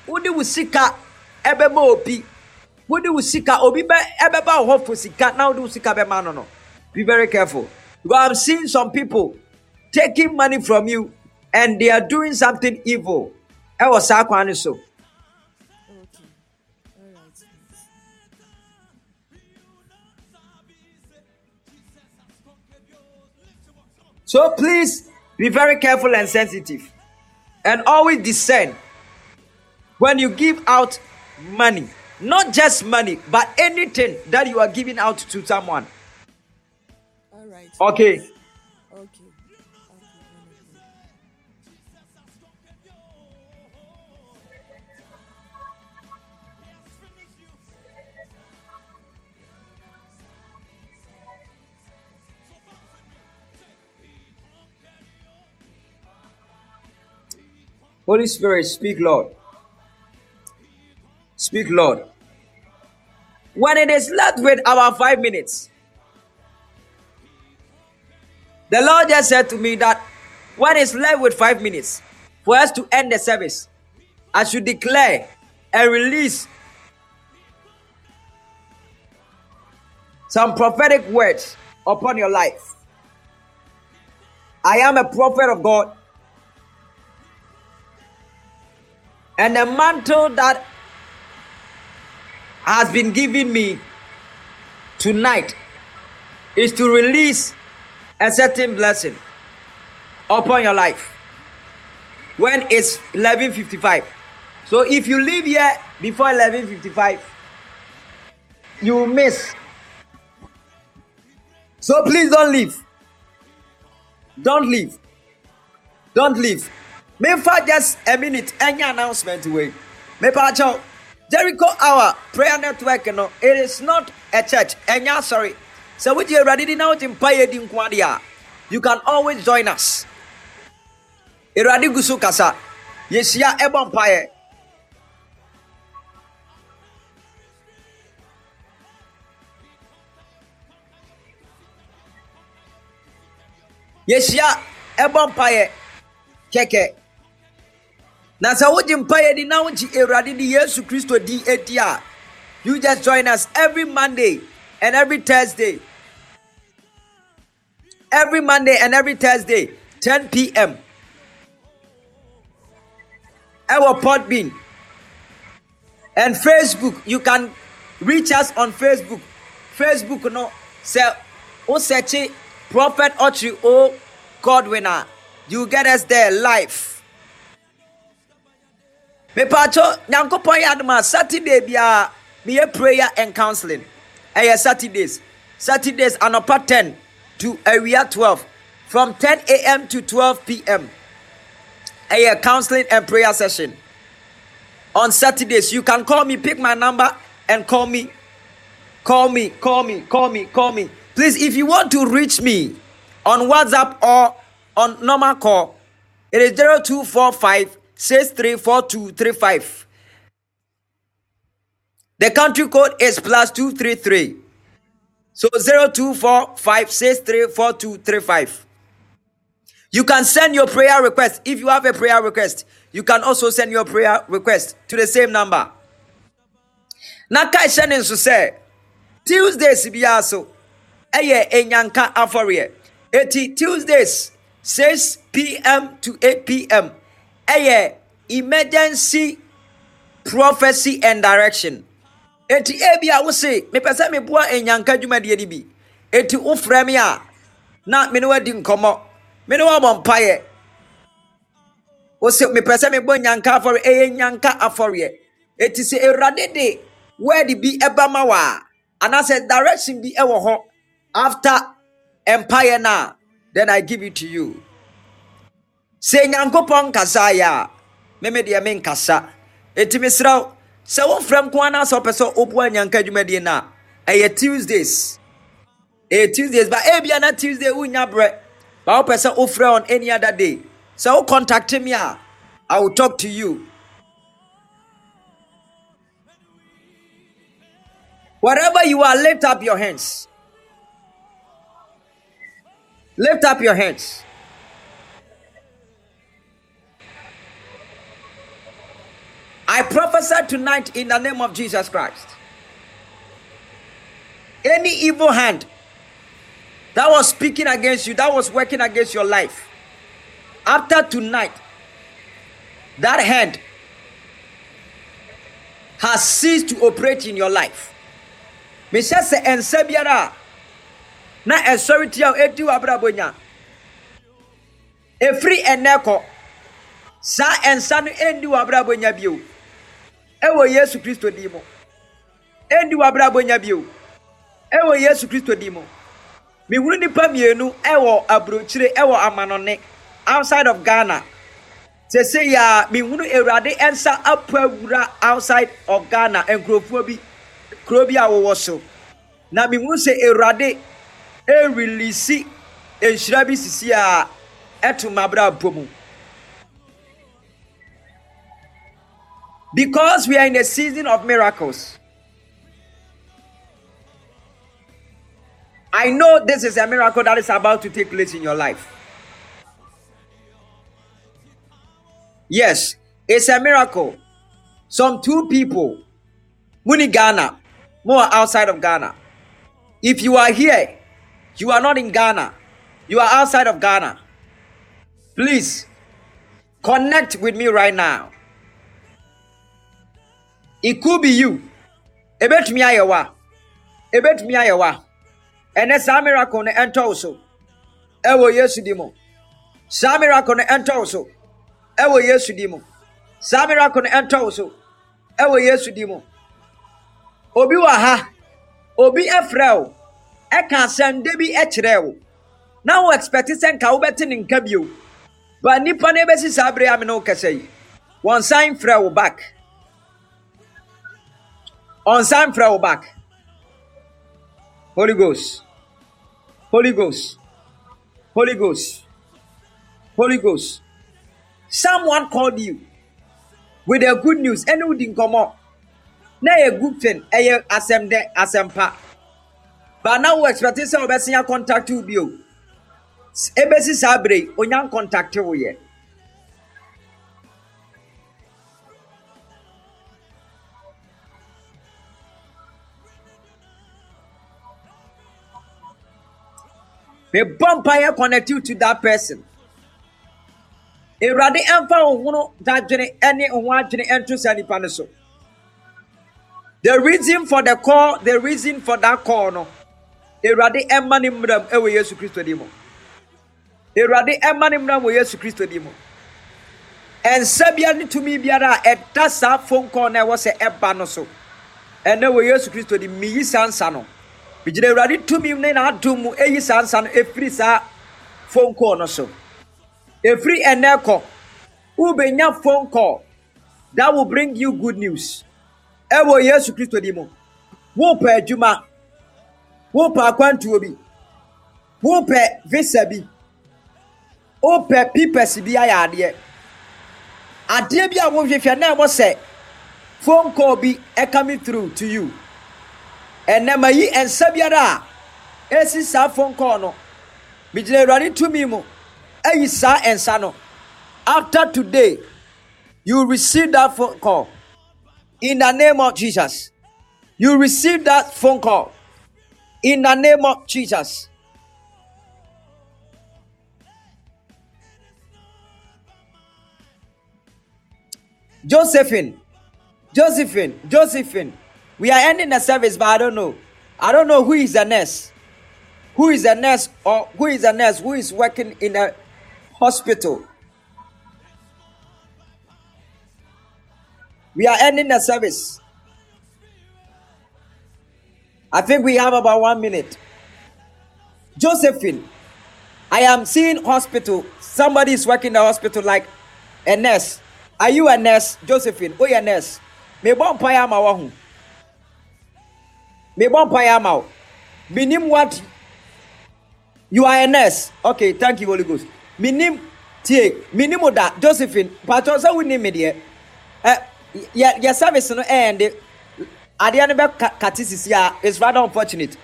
wodi wusika ebema obi. Wodi wusika obi be ebeba ho for sika. Now do sika be man no. Be very careful. Because I'm seeing some people taking money from you and they are doing something evil. Ewo saa kwan so. So please be very careful and sensitive and always discern when you give out money, not just money, but anything that you are giving out to someone. All right. Okay. Holy Spirit, speak, Lord. Speak, Lord. When it is left with about five minutes, the Lord just said to me that when it's left with five minutes for us to end the service, I should declare and release some prophetic words upon your life. I am a prophet of God And the mantle that has been given me tonight is to release a certain blessing upon your life when it's 11:55. So if you leave here before 11:55, you miss. So please don't leave. Don't leave. Don't leave. Me for just a minute. Any announcement way. Me pacho. Jericho Hour Prayer Network. No, it is not a church. Enya sorry. So with you ready now in Paye Dinkwadia. You can always join us. Iradi gusu kasa. Yesia ebon paye. Yesia ebon paye. Keke. Na sɛ wogye mpaeɛ di na wogye awurade di yesu kristo di edi a you just join us every monday and every thursday. Every monday and every thursday 10 p.m ɛwɔ podbean. And facebook you can reach us on facebook. Facebook no sɛ wo search prophet otri o godwin a you get us there live mepatwo nyankopɔn yɛ adom a saturday biara meyɛ prayer and counseling. Ɛyɛ saturdays. Saturdays anɔpa 10 to awia 12 from 10 a.m. to 12 p.m. ɛyɛ counseling and prayer session. On saturdays you can call me pick my number and call me. Call me call me call me call me. Please if you want to reach me on whatsapp or on normal call it is 0245 634235. The country code is plus 233. So 0245634235. You can send your prayer request. If you have a prayer request, you can also send your prayer request to the same number. Na kai hyɛ nso sɛ Tuesdays biara so ɛyɛ enyanka afɔreɛ. Eti Tuesdays 6 p.m. to 8 p.m. ɛyɛ emergency prophecy and direction. Eti ebi a wose mepɛ sɛ meboa enyanka dwumadie ni bi. Eti wofrɛ me a na me ne wadi nkɔmmɔ. Me ne wɔbɔ mpaeɛ wose mepɛ sɛ mebɔ nyanka afɔre ɛyɛ nyanka afɔreɛ. Eti sɛ awurade de word bi ɛba ma wɔ a direction bi ɛwɔ hɔ. After mpaeɛ no a then i give it to you sɛ nyankopɔn nkasa yɛ a meme deɛ menkasa. Ɛti mesrɛ wo sɛ wofrɛ nko ana sɛ wopɛ sɛ woboa nyanka adwumadie no a ɛyɛ tuesdays. Ɛyɛ tuesdays ba ebia na tuesday wonya berɛ ba wopɛ sɛ wofrɛ on any other day. Sɛ wo contact me a i will talk to you. Wherever you are lift up your hands. Lift up your hands I prophesy tonight in the name of Jesus Christ. Any evil hand that was speaking against you, that was working against your life, after tonight, that hand has ceased to operate in your life. Na ɛwɔ yesu kristo din mu ɛndi w'abrabɔ nya bio. Ɛwɔ yesu kristo din mu mehunu nipa mmienu ɛwɔ aburokyire ɛwɔ amanɔne outside of ghana. Sese yi a mehunu awurade nsa apo awura outside of ghana nkurɔfoɔ bi kuro bi a wɔwɔ so. Na mehunu sɛ awurade ɛrelisi nhyira bi sisi a ɛto m'abrabɔ mu because we are in a season of miracles. I know this is a miracle that is about to take place in your life. Yes, it's a miracle. Some two people, Muni Ghana, more outside of Ghana. If you are here, you are not in Ghana, you are outside of Ghana. Please connect with me right now. It could be you. Ebetumi ayɛ wa. Ebetumi ayɛ wa. Ɛnɛ saa miracle no ɛntɔ wo so. Ɛwɔ yesu di mu. Saa miracle no ɛntɔ wo so. Ɛwɔ yesu di mu. Saa miracle no ɛntɔ wo so. Ɛwɔ yesu di mu. Obi wɔ ha. Obi ɛfrɛ wo. Ɛka asɛm de bi ɛkyerɛ wo. Na wo expect sɛ nka wobɛte ne nka bio. Ba nipa no ebesi saa abere ame ne wo kɛsɛ yi wɔn san frɛ wo back ɔnsan frɛ wo back holy ghost. Holy ghost. Holy ghost. Holy ghost. Someone called you with a good news. Ɛne wodi nkɔmmɔ na ɛyɛ good thing. Ɛyɛ asɛm dɛ but now we expect sɛ eh, wɔbɛsenya contact wo bio ebesi saa yi contact wo yɛ mebɔ connect you to that person. Awurade ɛmfa wo hono dadwene ne wo ho adwene ɛnto saa nipa no so. The reason for the call the reason for that call no awurade ɛma ne mmeram ɛwɔ yesu kristo di mu. Awurade ɛma ne mmeram wɔ yesu kristo di mu. Ɛnsa biara ne tumi biara a ɛda saa phone call na ɛwɔ sɛ ɛba no so. Ɛnɛ wɔ yesu kristo di miyi saa nsa no megyina awurade tumi ne n'adom mu eyi saa nsa no efiri saa phone call no so. Efiri ɛnɛ kɔ wobɛnya phone call. That will bring you good news. Ɛwɔ yesu kristo di mu wopɛ adwuma wopɛ akwantuo bi wopɛ visa bi. Wopɛ pipɛs bi ayɛ adeɛ. Adeɛ bi a wohwehwɛ na ɛwɔ sɛ phone call bi coming through to you ɛnɛ ma yi nsa biara a esi saa phone call no. Megyina awurade tumi mu ayi saa no. After today you receive that phone call. In the name of jesus you receive that phone call. In the name of jesus. Josephine josephine josephine we are ending the service but i don't know. I don't know who is the nurse. Who is the nurse or who is the nurse who is working in a hospital? We are ending the service. I think we have about one minute. Josephine i am seeing hospital. Somebody is working in the hospital like a nurse. Are you a nurse? Josephine oh you a nurse. Wahu mebɔ mpaeɛ ama wo menim what? You are a nurse. Okay thank you holy ghost. Menim tie menim da josephine. Patɔ sɛ wonim me deɛ ɛ yɛ yɛ service no ɛyɛnde adeɛ no bɛ sisi a it's rather unfortunate.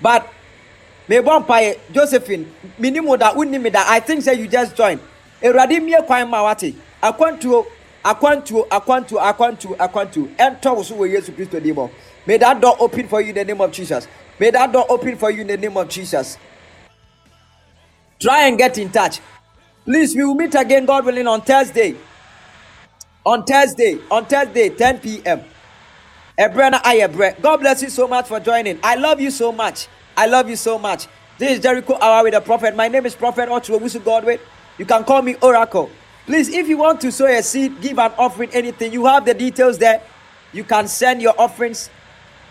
But mebɔ mpaeɛ josephine. Menim da wonim me da i think say you just join. Awurade mmie kwan ma wate. Akwantuo akwantuo akwantuo akwantuo akwantuo. Ɛntɔ wo so wɔ yesu kristo dim hɔ may that door open for you in the name of jesus may that door open for you in the name of jesus try and get in touch please we will meet again god willing on thursday on thursday on thursday 10 p.m Ebre na aye bre. God bless you so much for joining. I love you so much. I love you so much. This is Jericho Hour with the Prophet. My name is Prophet Ochuowusu Godwin. You can call me Oracle. Please, if you want to sow a seed, give an offering, anything, you have the details there. You can send your offerings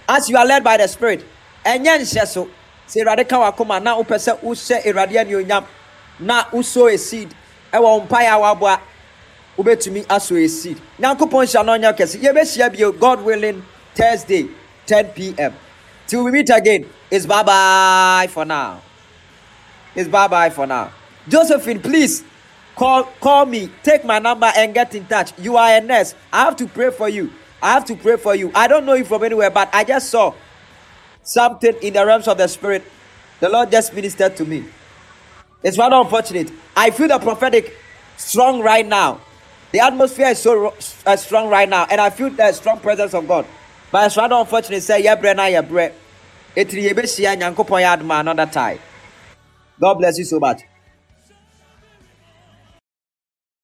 as you are led by the Spirit. Ɛnyɛ nhyɛ so. Sɛ Awurade ka wakoma na wopɛ sɛ wohyɛ Awurade anuonyam na wosow a seed ɛwɔ mpaeɛ a waboa wobɛtumi aso a seed. Nyankopɔn hyia no ɔnyɛ kɛse. Yɛbɛhyia bio god willing thursday 10 pm till we meet again it's bye bye for now. It's bye bye for now. Josephine please call call me. Take my number and get in touch. You are a nurse. I have to pray for you i have to pray for you i don't know you from anywhere but i just saw something in the realms of the spirit the lord just ministered to me it's rather unfortunate. I feel the prophetic strong right now. The atmosphere is so uh, strong right now, and I feel the strong presence of God. But it's rather unfortunate. Say, yeah, bre na yeah, bre. Etri yebe siya nyankopon another time. God bless you so much.